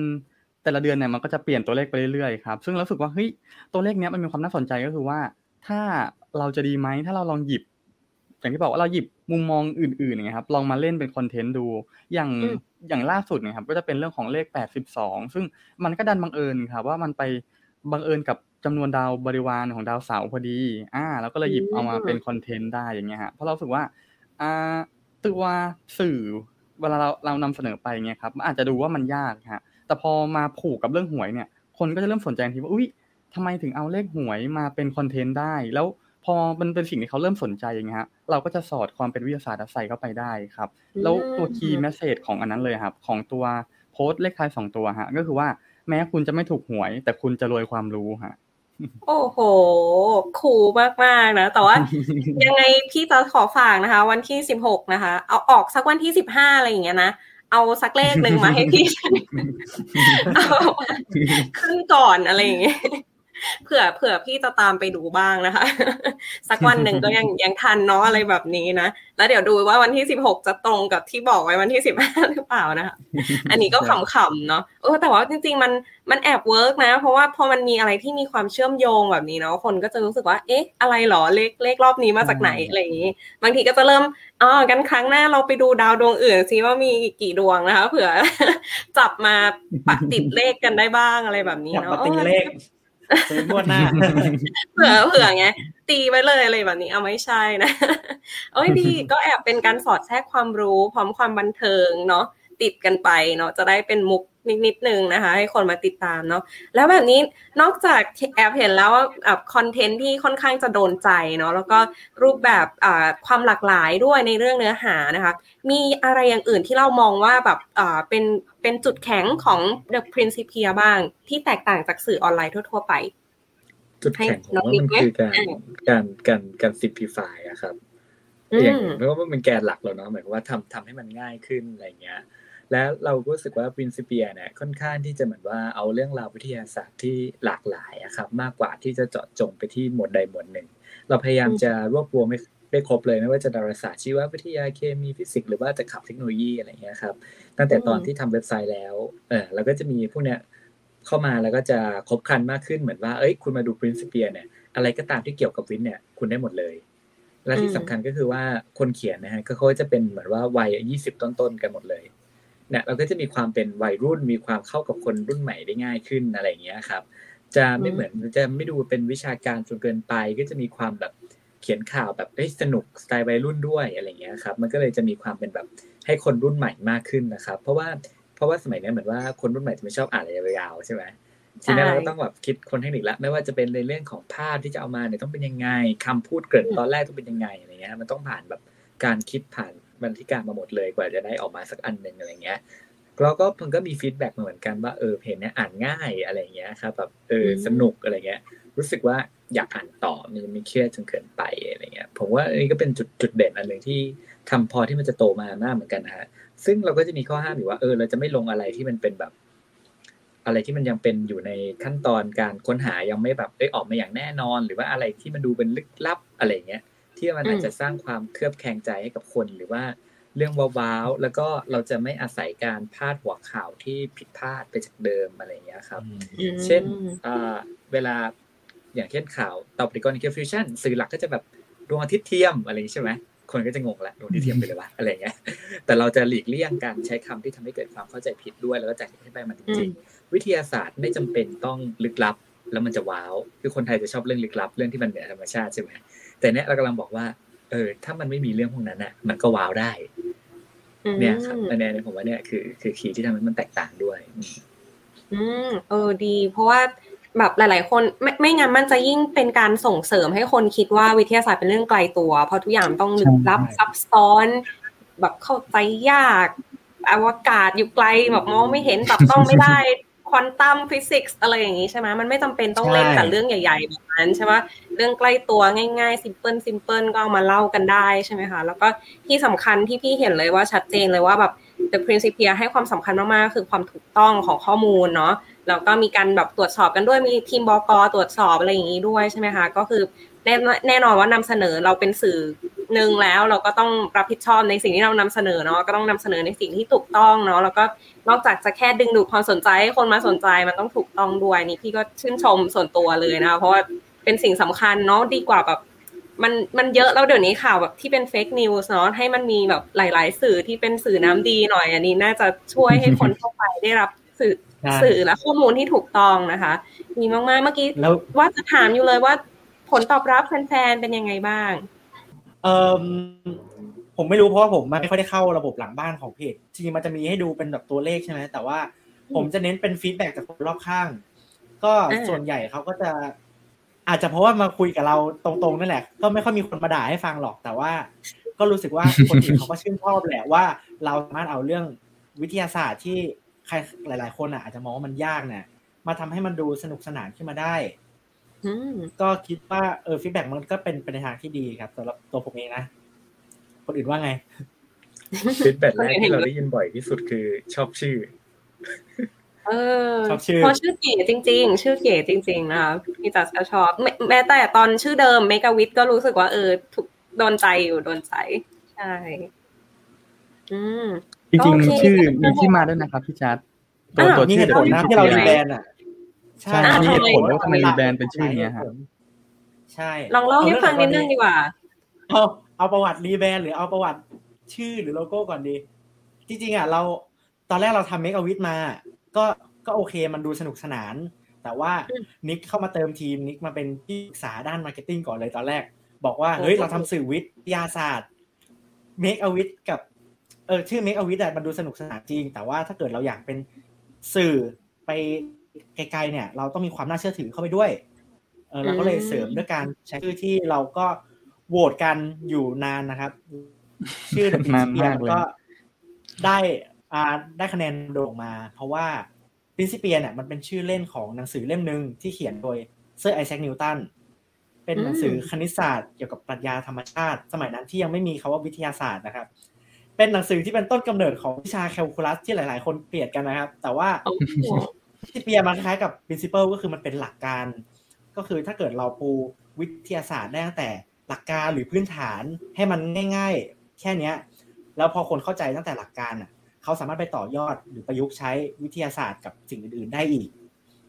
แต่ละเดือนเนี่ยมันก็จะเปลี่ยนตัวเลขไปเรื่อยๆครับซึ่งเรารู้สึกว่าเฮ้ยตัวเลขเนี้ยมันมีความน่าสนใจก็คือว่า ถ้าเราจะดีไหมถ้าเราลองหยิบ อย่างที่บอกว่าเราหยิบมุมมองอื่นๆอย่างเงี้ยครับ ลองมาเล่นเป็นคอนเทนต์ดู อย่างอืมอย่างล่าสุดเนี่ยครับ ก็จะเป็นเรื่องของเลข 82 ซึ่งมันก็ดันบังเอิญครับว่ามันไปบังเอิญกับจำนวนดาวบริวารของดาวเสาร์พอดี อ่าแล้วก็เลยหยิบเอามาเป็นคอนเทนต์ได้อย่างเงี้ยฮะเพราะเรารู้สึกว่าอ่าตัวสื่อเวลาเราเรานำเสนอไปเงี้ยครับมันอาจจะดูว่ามันยากฮะแต่พอมาผูกกับเรื่องหวยเนี่ย คนก็จะเริ่มสนใจทันทีว่าอุ้ยทำไมถึงเอาเลขหวยมาเป็น content ได้ แล้ว พอมันเป็นสิ่งที่เขาเริ่มสนใจอย่างเงี้ยฮะเราก็จะสอดความเป็นวิทยาศาสตร์ใส่เข้าไปได้ครับ แล้วตัว key message ของอันนั้นเลยครับ ของตัวโพสต์เลขท้ายสองตัวฮะ ก็คือว่าแม้คุณจะไม่ถูกหวย แต่คุณจะรวยความรู้ฮะโอ้โห คูลมากๆนะ แต่ว่ายังไงพี่จะขอฝากนะคะ วันที่สิบหกนะคะ เอาออกสักวันที่สิบห้าอะไรอย่างเงี้ยนะเอาสักเลขหนึ่งมาให้พี่เอาขึ้นก่อนอะไรอย่างเงี้ย เผื่อเผื่อพี่จะตามไปดูบ้างนะคะ สักวันหนึ่งก็ยังยังทันเนาะอะไรแบบนี้นะ แล้วเดี๋ยวดูว่าวันที่สิบหกจะตรงกับที่บอกไว้วันที่สิบห้าหรือเปล่านะคะ อันนี้ก็ขำๆเนาะเออแต่ว่าจริง ๆ มันมันแอบ work นะ เพราะว่าพอมันมีอะไรที่มีความเชื่อมโยงแบบนี้เนาะคนก็จะรู้สึกว่า เอ๊ะ อะไรหรอเลขเลขรอบนี้มาจากไหนอะไรอย่างนี้ บางทีก็จะเริ่มอ๋อกันครั้งหน้าเราไปดูดาวดวงอื่นซิว่ามีกี่ดวงนะคะเผื่อจับมาปะติดเลขกันได้บ้างอะไรแบบนี้อยากเนาะมาตีเลข ซื้องวดหน้าเผื่อเผื่อไงตีไว้เลยอะไรแบบนี้เอาไม่ใช่นะโอ้ยดีก็แอบเป็นการสอดแทรกความรู้พร้อมความบันเทิงเนาะติดกันไปเนาะจะได้เป็นมุก นิดนิดนึงนะคะ ให้คนมาติดตามเนาะแล้วแบบนี้นอกจากแอบเห็นแล้วว่าแบบคอนเทนต์ที่ค่อนข้างจะโดนใจเนาะแล้วก็รูปแบบอ่าความหลากหลายด้วยในเรื่องเนื้อหานะคะ มีอะไรอย่างอื่นที่เรามองว่าแบบอ่าเป็นเป็นจุดแข็งของ The Principia บ้าง ที่แตกต่างจากสื่อออนไลน์ทั่ว ๆ ไป จุดแข็งของให้น้องว่านิกมันไหมคือการอืมการการการ simplify อะครับอือย่างมไม่ว่ามันเป็นแกนหลักเราเนาะหมายความว่าทำทำให้มันง่ายขึ้นอะไรเงี้ย แล้วเราก็รู้สึกว่า Principia เนี่ยค่อนข้างที่จะเหมือนว่าเอาเรื่องราววิทยาศาสตร์ที่หลากหลายอะครับ มากกว่าที่จะเจาะจงไปที่หมวดใดหมวดหนึ่ง เราพยายามจะรวบรวมได้ครบเลยไม่ว่าจะดาราศาสตร์ชีววิทยาเคมีฟิสิกส์หรือว่าจะขับเทคโนโลยีอะไรเงี้ยครับตั้งแต่ตอนที่ทำเว็บไซต์แล้วเออเราก็จะมีพวกเนี้ยเข้ามาแล้วก็จะครบครันมากขึ้นเหมือนว่าเอ้ยคุณมาดู Principia เนี่ยอะไรก็ตามที่เกี่ยวกับวิทย์เนี่ยคุณได้หมดเลย และที่อืมสำคัญก็คือว่าคนเขียนนะฮะก็เขาจะเป็นเหมือนว่าวัยยี่สิบต้นๆกันหมดเลย เนี่ยเราก็จะมีความเป็นวัยรุ่น มีความเข้ากับคนรุ่นใหม่ได้ง่ายขึ้นอะไรอย่างเงี้ยครับ จะไม่เหมือนจะไม่ดูเป็นวิชาการจนเกินไป ก็จะมีความแบบเขียนข่าวแบบเอ้ยสนุกสไตล์วัยรุ่นด้วยอะไรเงี้ยครับ มันก็เลยจะมีความเป็นแบบให้คนรุ่นใหม่มากขึ้นนะครับ เพราะว่าเพราะว่าสมัยนี้เหมือนว่าคนรุ่นใหม่จะไม่ชอบอ่านอะไรยาวๆใช่ไหมทีนี้เราก็ต้องแบบคิดคนเทคนิคละไม่ว่าจะเป็นในเรื่องของภาพที่จะเอามาเนี่ยต้องเป็นยังไงคำพูดเกริ่นตอนแรกต้องเป็นยังไงอะไรเงี้ยมันต้องผ่านแบบการคิดผ่าน บรรทิการมาหมดเลยกว่าจะได้ออกมาสักอันหนึ่งอะไรเงี้ยเราก็มันก็มีฟีดแบ็กมาเหมือนกันว่าเออเพจเนี้ยอ่านง่ายอะไรเงี้ยครับแบบเอออืมสนุกอะไรเงี้ย รู้สึกว่าอยากอ่านต่อมันไม่เครียดจนเกินไปอะไรเงี้ย ผมว่าอันนี้ก็เป็นจุดจุดเด่นอันหนึ่งที่ทำพอที่มันจะโตมามากเหมือนกันนะฮะซึ่งเราก็จะมีข้อห้ามอยู่ว่าเออเราจะไม่ลงอะไรที่มันเป็นแบบ อะไรที่มันยังเป็นอยู่ในขั้นตอนการค้นหายังไม่แบบเอ้ยออกมาอย่างแน่นอน หรือว่าอะไรที่มันดูเป็นลึกลับอะไรเงี้ย ที่มันอาจจะสร้างความเคลือบแคลงใจให้กับคนหรือว่าเรื่องว้าวๆแล้วก็เราจะไม่อาศัยการพาดหัวข่าวที่ผิดพลาดไปจากเดิมอะไรอย่างเงี้ยครับ เช่นเวลาอย่างเช่นข่าวตอบริกรนิเคฟิวชั่นสื่อหลักก็จะแบบดวงอาทิตย์เทียมอะไรอย่างนี้ใช่ไหมคนก็จะงงละดวงอาทิตย์เทียมไปเลยวะอะไรเงี้ย แต่เราจะหลีกเลี่ยงการใช้คำที่ทำให้เกิดความเข้าใจผิดด้วยแล้วก็จากให้ไปมันจริงๆวิทยาศาสตร์ไม่จำเป็นต้องลึกลับแล้วมันจะว้าว คือคนไทยจะชอบเรื่องลึกลับ เรื่องที่มันเหนือธรรมชาติใช่ไหม แต่เนี้ยเรากำลังบอกว่า เออ ถ้ามันไม่มีเรื่องพวกนั้นอะ มันก็ว้าวได้ เนี่ยครับอันนี้ผมว่าเนี่ยคือคือคีย์ที่ทำให้มันแตกต่างด้วย อืมเออดี เพราะว่าแบบหลาย ๆ คนไม่ไม่งั้นมันจะยิ่งเป็นการส่งเสริมให้คนคิดว่าวิทยาศาสตร์เป็นเรื่องไกลตัว เพราะทุกอย่างต้องลึกลับซับซ้อน แบบเข้าใจยากอวกาศอยู่ไกลแบบมองไม่เห็นแบบต้องไม่ได้ ควอนตัมฟิสิกส์อะไรอย่างนี้ใช่ไหมมันไม่จำเป็นต้องเล่นแต่เรื่องใหญ่ๆแบบนั้นใช่ไหมเรื่องใกล้ตัวง่ายๆ simple simple ก็เอามาเล่ากันได้ใช่ไหมคะแล้วก็ที่สำคัญที่พี่เห็นเลยว่าชัดเจนเลยว่าแบบ The Principia ให้ความสำคัญมากๆคือความถูกต้องของข้อมูลเนาะแล้วก็มีการแบบตรวจสอบกันด้วยมีทีมบกตรวจสอบอะไรอย่างนี้ด้วยใช่ไหมคะก็คือ แน่แน่นอนว่านำเสนอเราเป็นสื่อหนึ่งแล้วเราก็ต้องรับผิดชอบในสิ่งที่เรานำเสนอเนาะก็ต้องนำเสนอในสิ่งที่ถูกต้องเนาะแล้วก็นอกจากจะแค่ดึงดูดความสนใจให้คนมาสนใจมันต้องถูกต้องด้วยนี่พี่ก็ชื่นชมส่วนตัวเลยนะเพราะว่าเป็นสิ่งสำคัญเนาะดีกว่าแบบมันมันเยอะแล้วเดี๋ยวนี้ข่าวแบบที่เป็นเฟกนิวส์เนาะให้มันมีแบบหลาย ๆ สื่อที่เป็นสื่อน้ำดีหน่อย อันนี้น่าจะช่วยให้คนเข้าไปได้รับสื่อสื่อและข้อมูลที่ถูกต้องนะคะ มีมากๆเมื่อกี้ว่าจะถามอยู่เลยว่า ผลตอบรับแฟนๆเป็นยังไงบ้างเออผมไม่รู้เพราะว่าผมไม่ค่อยได้เข้าระบบหลังบ้านของเพจจริงมันจะมีให้ดูเป็นแบบตัวเลขใช่ไหมแต่ว่าผมจะเน้นเป็นฟีดแบ็จากคนรอบข้าง ก็ส่วนใหญ่เขาก็จะ อาจจะเพราะว่ามาคุยกับเราตรงๆนั่นแหละ ก็ไม่ค่อยมีคนมาด่าให้ฟังหรอก แต่ว่า ก็รู้สึกว่าคนอื่นเขาก็ชื่นชอบแหละว่า เราสามารถเอาเรื่องวิทยาศาสตร์ที่ใครหลาย ๆ คนอะอาจจะมองว่ามันยากเนี่ยมาทำให้มันดูสนุกสนานขึ้นมาได้ ก็คิดว่าเออ feedback มันก็เป็นเป็นในทางที่ดีครับสำหรับตัวผมเองนะคนอื่นว่าไง feedback แรกที่เราได้ยินบ่อยที่สุดคือชอบชื่อ เออชอบชื่อเพราะชื่อเก๋จริง ๆ ชื่อเก๋จริง ๆ นะคะพี่จัสก็ชอบแม้แต่ตอนชื่อเดิมเมกาวิทก็รู้สึกว่าเออถูกโดนใจอยู่โดนใจใช่อืมจริงๆชื่อมีที่มาด้วยนะครับพี่จัสตัวตัวชื่อผลนะที่เรา rebrand อะ ใช่มีเหตุผลว่าทำไม rebrandด์เป็นชื่อนี้ครับใช่ลองเล่าให้ฟังนิดนึงดีกว่า เอาเอาประวัติ rebrand หรือเอาประวัติชื่อหรือโลโก้ก่อนดี จริงๆอะเราตอนแรกเราทำเมกอวิทมา ก็ก็โอเคมันดูสนุกสนาน แต่ว่านิกเข้ามาเติมทีมนิกมาเป็นที่ปรึกษาด้าน marketing ก่อนเลยตอนแรก บอกว่าเฮ้ยเราทำสื่อวิทยาศาสตร์เมกอวิทกับเออชื่อเมกอวิทมันดูสนุกสนานจริง แต่ว่าถ้าเกิดเราอยากเป็นสื่อไป ไกลๆเนี่ย เราต้องมีความน่าเชื่อถือเข้าไปด้วยเออเราก็เลยเสริมด้วยการใช้ชื่อที่เราก็โหวตกันอยู่นานนะครับ ชื่อ The Principia ก็ได้อ่าได้คะแนนโด่งมา เพราะว่าพินซิเปียเนี่ยมันเป็นชื่อเล่นของหนังสือเล่มหนึ่งที่เขียนโดยเซอร์ไอแซคนิวตันเป็นหนังสือคณิตศาสตร์เกี่ยวกับปรัชญาธรรมชาติ สมัยนั้นที่ยังไม่มีคาว่าวิทยาศาสตร์นะครับ เป็นหนังสือที่เป็นต้นกำเนิดของวิชาแคลคูลัสที่หลาย ๆ คนเกลียดกันนะครับ แต่ว่า ที่เปียมันคล้ายกับ principle ก็คือมันเป็นหลักการ ก็คือถ้าเกิดเราปูวิทยาศาสตร์ได้ตั้งแต่หลักการหรือพื้นฐานให้มันง่าย ๆ แค่เนี้ย แล้วพอคนเข้าใจตั้งแต่หลักการอะเขาสามารถไปต่อยอดหรือประยุกต์ใช้วิทยาศาสตร์กับสิ่งอื่นๆได้อีก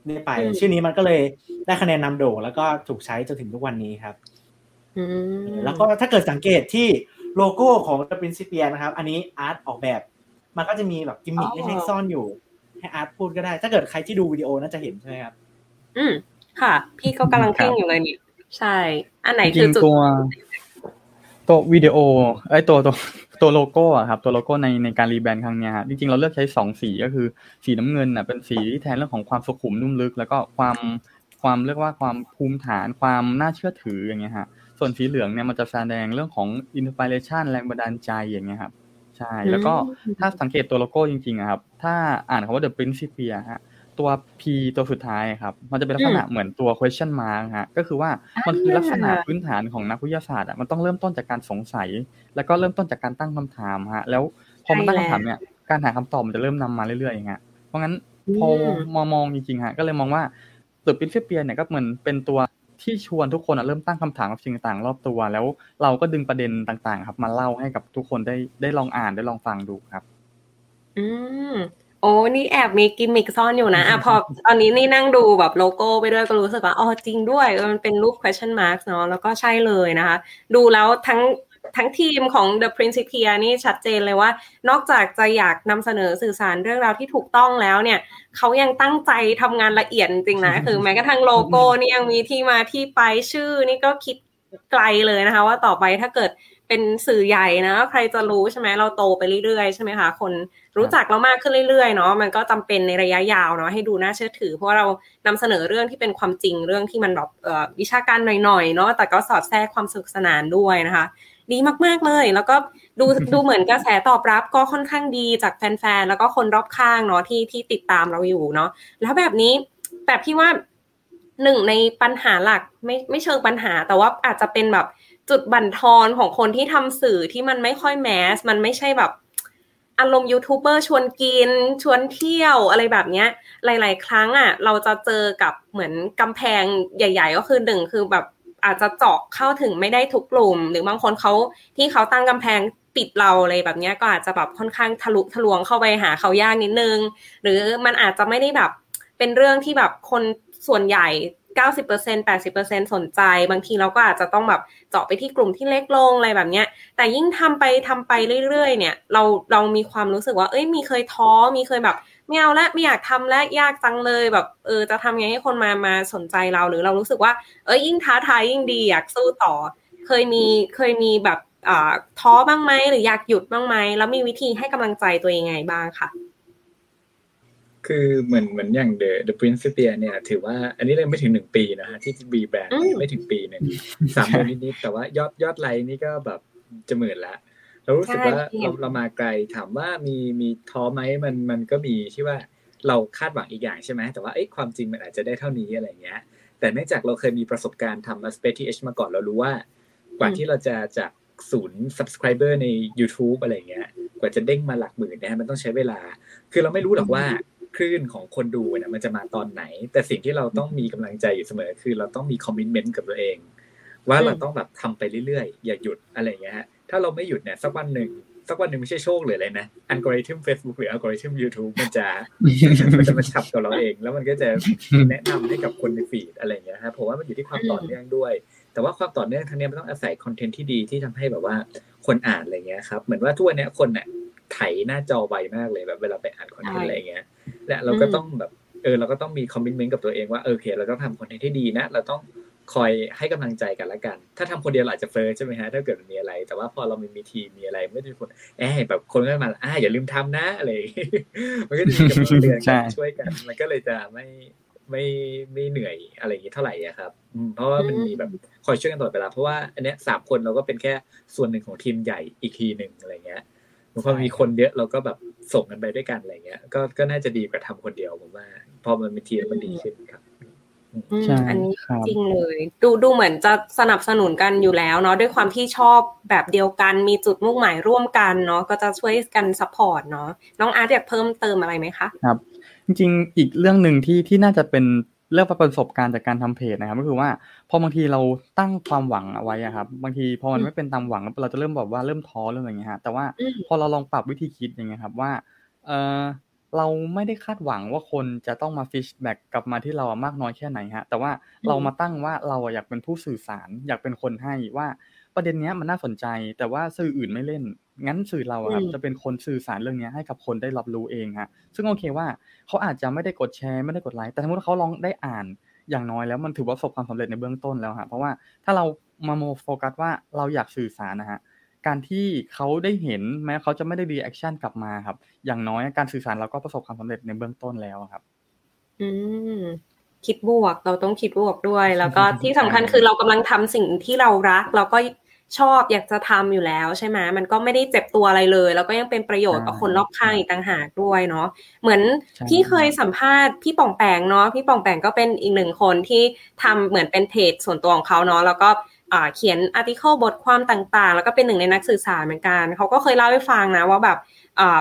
นี่ไป ชื่อนี้มันก็เลยได้คะแนนนำโด่งแล้วก็ถูกใช้จนถึงทุกวันนี้ครับแล้วก็ถ้าเกิดสังเกตที่โลโก้ของ The Principia นะครับ อันนี้อาร์ตออกแบบ มันก็จะมีแบบกิมมิคเล็กๆซ่อนอยู่ ให้อาร์ตพูดก็ได้ ถ้าเกิดใครที่ดูวิดีโอน่าจะเห็นใช่ไหมครับ อืมค่ะ พี่ก็กำลังเพ่งอยู่เลยนี่ใช่ อันไหนคือจุดตัวตัววิดีโอไอ้ตัวตัวตัวโลโก้อะครับตัวโลโก้ในในการ rebrand ครั้งนี้ฮะจริงๆเราเลือกใช้สองสีก็คือสีน้ำเงินอะเป็นสีที่แทนเรื่องของความสุขุมนุ่มลึก แล้วก็ความความเรียกว่าความภูมิฐานความน่าเชื่อถืออย่างเงี้ยฮะส่วนสีเหลืองเนี่ยมันจะแสดงเรื่องของ inspiration แรงบันดาลใจอย่างเงี้ยครับ ใช่ แล้วก็ถ้าสังเกตตัวโลโก้จริงๆครับ ถ้าอ่านคำว่า The Principia ฮะตัว P ตัวสุดท้ายครับ มันจะเป็นลักษณะเหมือนตัว question mark ฮะ ก็คือว่ามันคือลักษณะพื้นฐานของนักวิทยาศาสตร์อะ มันต้องเริ่มต้นจากการสงสัย แล้วก็เริ่มต้นจากการตั้งคำถามฮะ แล้วพอมันตั้งคำถามเนี่ย การหาคำตอบมันจะเริ่มนำมาเรื่อยๆอย่างเงี้ย เพราะงั้นพอมองมองจริงๆฮะ ก็เลยมองว่า The Principia เนี่ยก็เหมือนเป็นตัว ที่ชวนทุกคนอะเริ่มตั้งคำถามกับสิ่งต่างๆรอบตัว แล้วเราก็ดึงประเด็นต่างๆ ครับมาเล่าให้กับทุกคนได้ได้ลองอ่านได้ลองฟังดูครับ อืมโอ้นี่แอบมีกิมมิกซ่อนอยู่นะอะพอตอนนี้นี่นั่งดูแบบโลโก้ไปด้วยก็รู้สึกว่าอ๋อจริงด้วยมันเป็นรูป question mark เนาะแล้วก็ใช่เลยนะคะ ดูแล้วทั้ง ทั้งทีมของ The Principia นี่ชัดเจนเลยว่า นอกจากจะอยากนำเสนอสื่อสารเรื่องราวที่ถูกต้องแล้วเนี่ยเขายังตั้งใจทำงานละเอียดจริงนะ คือแม้กระทั่งโลโก้นี่ยังมีที่มาที่ไปชื่อนี่ก็คิดไกลเลยนะคะ ว่าต่อไปถ้าเกิดเป็นสื่อใหญ่นะ ใครจะรู้ใช่ไหมเราโตไปเรื่อยๆใช่ไหมคะคนรู้จักเรามากขึ้นเรื่อยๆเนาะมันก็จำเป็นในระยะยาวเนาะให้ดูน่าเชื่อถือ เพราะเรานำเสนอเรื่องที่เป็นความจริงเรื่องที่มันแบบวิชาการหน่อยๆเนาะแต่ก็สอดแทรกความสนุกสนานด้วยนะคะ ดีมาก ๆ เลย แล้วก็ดูดูเหมือนกระแสตอบรับก็ค่อนข้างดีจากแฟนๆ แล้วก็คนรอบข้างเนาะที่ที่ติดตามเราอยู่เนาะแล้วแบบนี้แบบที่ว่าหนึ่งในปัญหาหลักไม่ไม่เชิงปัญหา แต่ว่าอาจจะเป็นแบบจุดบั่นทอนของคนที่ทำสื่อที่มันไม่ค่อยแมส มันไม่ใช่แบบอารมณ์ยูทูบเบอร์ชวนกิน ชวนเที่ยวอะไรแบบเนี้ย หลาย ๆ ครั้งอะ เราจะเจอกับเหมือนกำแพงใหญ่ ๆ ก็คือหนึ่งคือแบบ อาจจะเจาะเข้าถึงไม่ได้ทุกกลุ่ม หรือบางคนเขาที่เขาตั้งกำแพงปิดเราอะไรแบบนี้ก็อาจจะแบบค่อนข้างทะลุทะลวงเข้าไปหาเขายากนิดนึง หรือมันอาจจะไม่ได้แบบเป็นเรื่องที่แบบคนส่วนใหญ่ 90% 80%สนใจ บางทีเราก็อาจจะต้องแบบเจาะไปที่กลุ่มที่เล็กลงอะไรแบบเนี้ย แต่ยิ่งทำไปทำไปเรื่อยๆ เนี่ย เราเรามีความรู้สึกว่า เอ้ยมีเคยท้อมีเคยแบบ ไม่เอาและไม่อยากทำและยากจังเลยแบบเออจะทำไงให้คนมามาสนใจเราหรือเรารู้สึกว่า เอ้ยยิ่งท้าทายยิ่งดีอยากสู้ต่อ เคยมีเคยมีแบบอ่าท้อบ้างไหมหรืออยากหยุดบ้างไหมแล้วมีวิธีให้กำลังใจตัวเองไงบ้างค่ะคือเหมือนเหมือนอย่าง The The Principia เนี่ย ถือว่าอันนี้เลยไม่ถึงหนึ่งปีนะฮะที่บีแบรนด์ไม่ถึงปีหนึ่งสามเดือนนิดๆแต่ว่ายอดยอดไลน์นี่ก็แบบจะหมื่นละ เรารู้สึกว่าเราเรามาไกลถามว่ามีมีท้อไหมมันมันก็มีที่ว่าเราคาดหวังอีกอย่างใช่ไหมแต่ว่าเอ้ความจริงมันอาจจะได้เท่านี้อะไรเงี้ย แต่เนื่องจากเราเคยมีประสบการณ์ทำ Space TH มาก่อนเรารู้ว่ากว่าที่เราจะจากศูนย์ subscriber ใน YouTube อะไรเงี้ย กว่าจะเด้งมาหลักหมื่นเนี่ยมันต้องใช้เวลา คือเราไม่รู้หรอกว่าคลื่นของคนดูเนี่ยมันจะมาตอนไหน แต่สิ่งที่เราต้องมีกำลังใจอยู่เสมอ คือเราต้องมีคอมมิชเมนต์กับตัวเอง ว่าเราต้องแบบทำไปเรื่อยๆ อย่าหยุดอะไรเงี้ยฮะ ถ้าเราไม่หยุดเนี่ยสักวันหนึ่งสักวันหนึ่งไม่ใช่โชคเลยเลยนะอัลกอริทึม Facebook หรืออัลกอริทึม YouTube มันจะมันจะมาฉับกับเราเอง แล้วมันก็จะแนะนำให้กับคนในฟีดอะไรเงี้ยครับผมว่ามันอยู่ที่ความต่อเนื่องด้วย แต่ว่าความต่อเนื่องทั้งนี้มันต้องอาศัย content ที่ดีที่ทำให้แบบว่าคนอ่านอะไรเงี้ยครับเหมือนว่าทุกวันนี้คนเนี่ยไถหน้าจอไวมากเลยแบบเวลาไปอ่าน content อะไรเงี้ยและเราก็ต้องแบบเออเราก็ต้องมี commitment กับตัวเองว่าเออโอเค เราต้องทำ content ที่ดีนะ เราต้อง คอยให้กำลังใจกันละกัน ถ้าทำคนเดียวอาจจะ fail ใช่ไหมฮะถ้าเกิดมีอะไร แต่ว่าพอเรามีมีทีมมีอะไรไม่ได้คนแอบแบบคนก็มาอ่าอย่าลืมทำนะอะไรมันก็จะมีกำลังเตือนกันช่วยกัน มันก็เลยจะไม่ไม่ไม่เหนื่อยอะไรอย่างนี้เท่าไหร่อะครับเพราะว่ามันมีแบบคอยช่วยกันตลอดเวลาเพราะว่าอันเนี้ยสามคนเราก็เป็นแค่ส่วนหนึ่งของทีมใหญ่อีกทีหนึ่งอะไรเงี้ยพอมีคนเยอะเราก็แบบส่งกันไปด้วยกันอะไรเงี้ย ก็ก็น่าจะดีกว่าทำคนเดียวผมว่าพอมันเป็นทีมมันดีขึ้นครับ อันนี้จริงเลย ดูดูเหมือนจะสนับสนุนกันอยู่แล้วเนาะด้วยความที่ชอบแบบเดียวกันมีจุดมุ่งหมายร่วมกันเนาะก็จะช่วยกัน support เนาะน้องอาร์ตอยากเพิ่มเติมอะไรไหมคะครับ จริงๆอีกเรื่องหนึ่งที่ที่น่าจะเป็นเรื่องประสบการณ์จากการทำเพจนะครับ ก็คือว่าพอบางทีเราตั้งความหวังเอาไว้อะครับ บางทีพอมันไม่เป็นตามหวังเราจะเริ่มแบบว่าเริ่มท้อเรื่องอะไรเงี้ยฮะแต่ว่าพอเราลองปรับวิธีคิดอย่างเงี้ยครับว่าเออ เราไม่ได้คาดหวังว่าคนจะต้องมา feedback กลับมาที่เรามากน้อยแค่ไหนฮะ แต่ว่าเรามาตั้งว่าเราอยากเป็นผู้สื่อสาร อยากเป็นคนให้ว่าประเด็นนี้มันน่าสนใจ แต่ว่าสื่ออื่นไม่เล่น งั้นสื่อเราครับจะเป็นคนสื่อสารเรื่องนี้ให้กับคนได้รับรู้เองฮะ ซึ่งโอเคว่าเขาอาจจะไม่ได้กดแชร์ไม่ได้กดไลค์ แต่สมมติเขาลองได้อ่านอย่างน้อยแล้วมันถือว่าประสบความสำเร็จในเบื้องต้นแล้วฮะ เพราะว่าถ้าเรามาโมโฟกัสว่าเราอยากสื่อสารนะฮะ การที่เขาได้เห็นแม้เขาจะไม่ได้ reaction กลับมาครับ อย่างน้อยการสื่อสารเราก็ประสบความสำเร็จในเบื้องต้นแล้วครับ อืมคิดบวกเราต้องคิดบวกด้วย แล้วก็ที่สำคัญคือเรากำลังทำสิ่งที่เรารัก เราก็ชอบอยากจะทำอยู่แล้วใช่ไหมมันก็ไม่ได้เจ็บตัวอะไรเลย แล้วก็ยังเป็นประโยชน์กับคนรอบข้างอีกต่างหากด้วยเนาะเหมือนพี่เคยสัมภาษณ์พี่ป่องแปงเนาะพี่ป่องแปงก็เป็นอีกหนึ่งคนที่ทำเหมือนเป็นเพจส่วนตัวของเขาเนาะแล้วก็ เขียน article บทความต่างๆ แล้วก็เป็นหนึ่งในนักสื่อสารเหมือนกัน เขาก็เคยเล่าให้ฟังนะว่าแบบ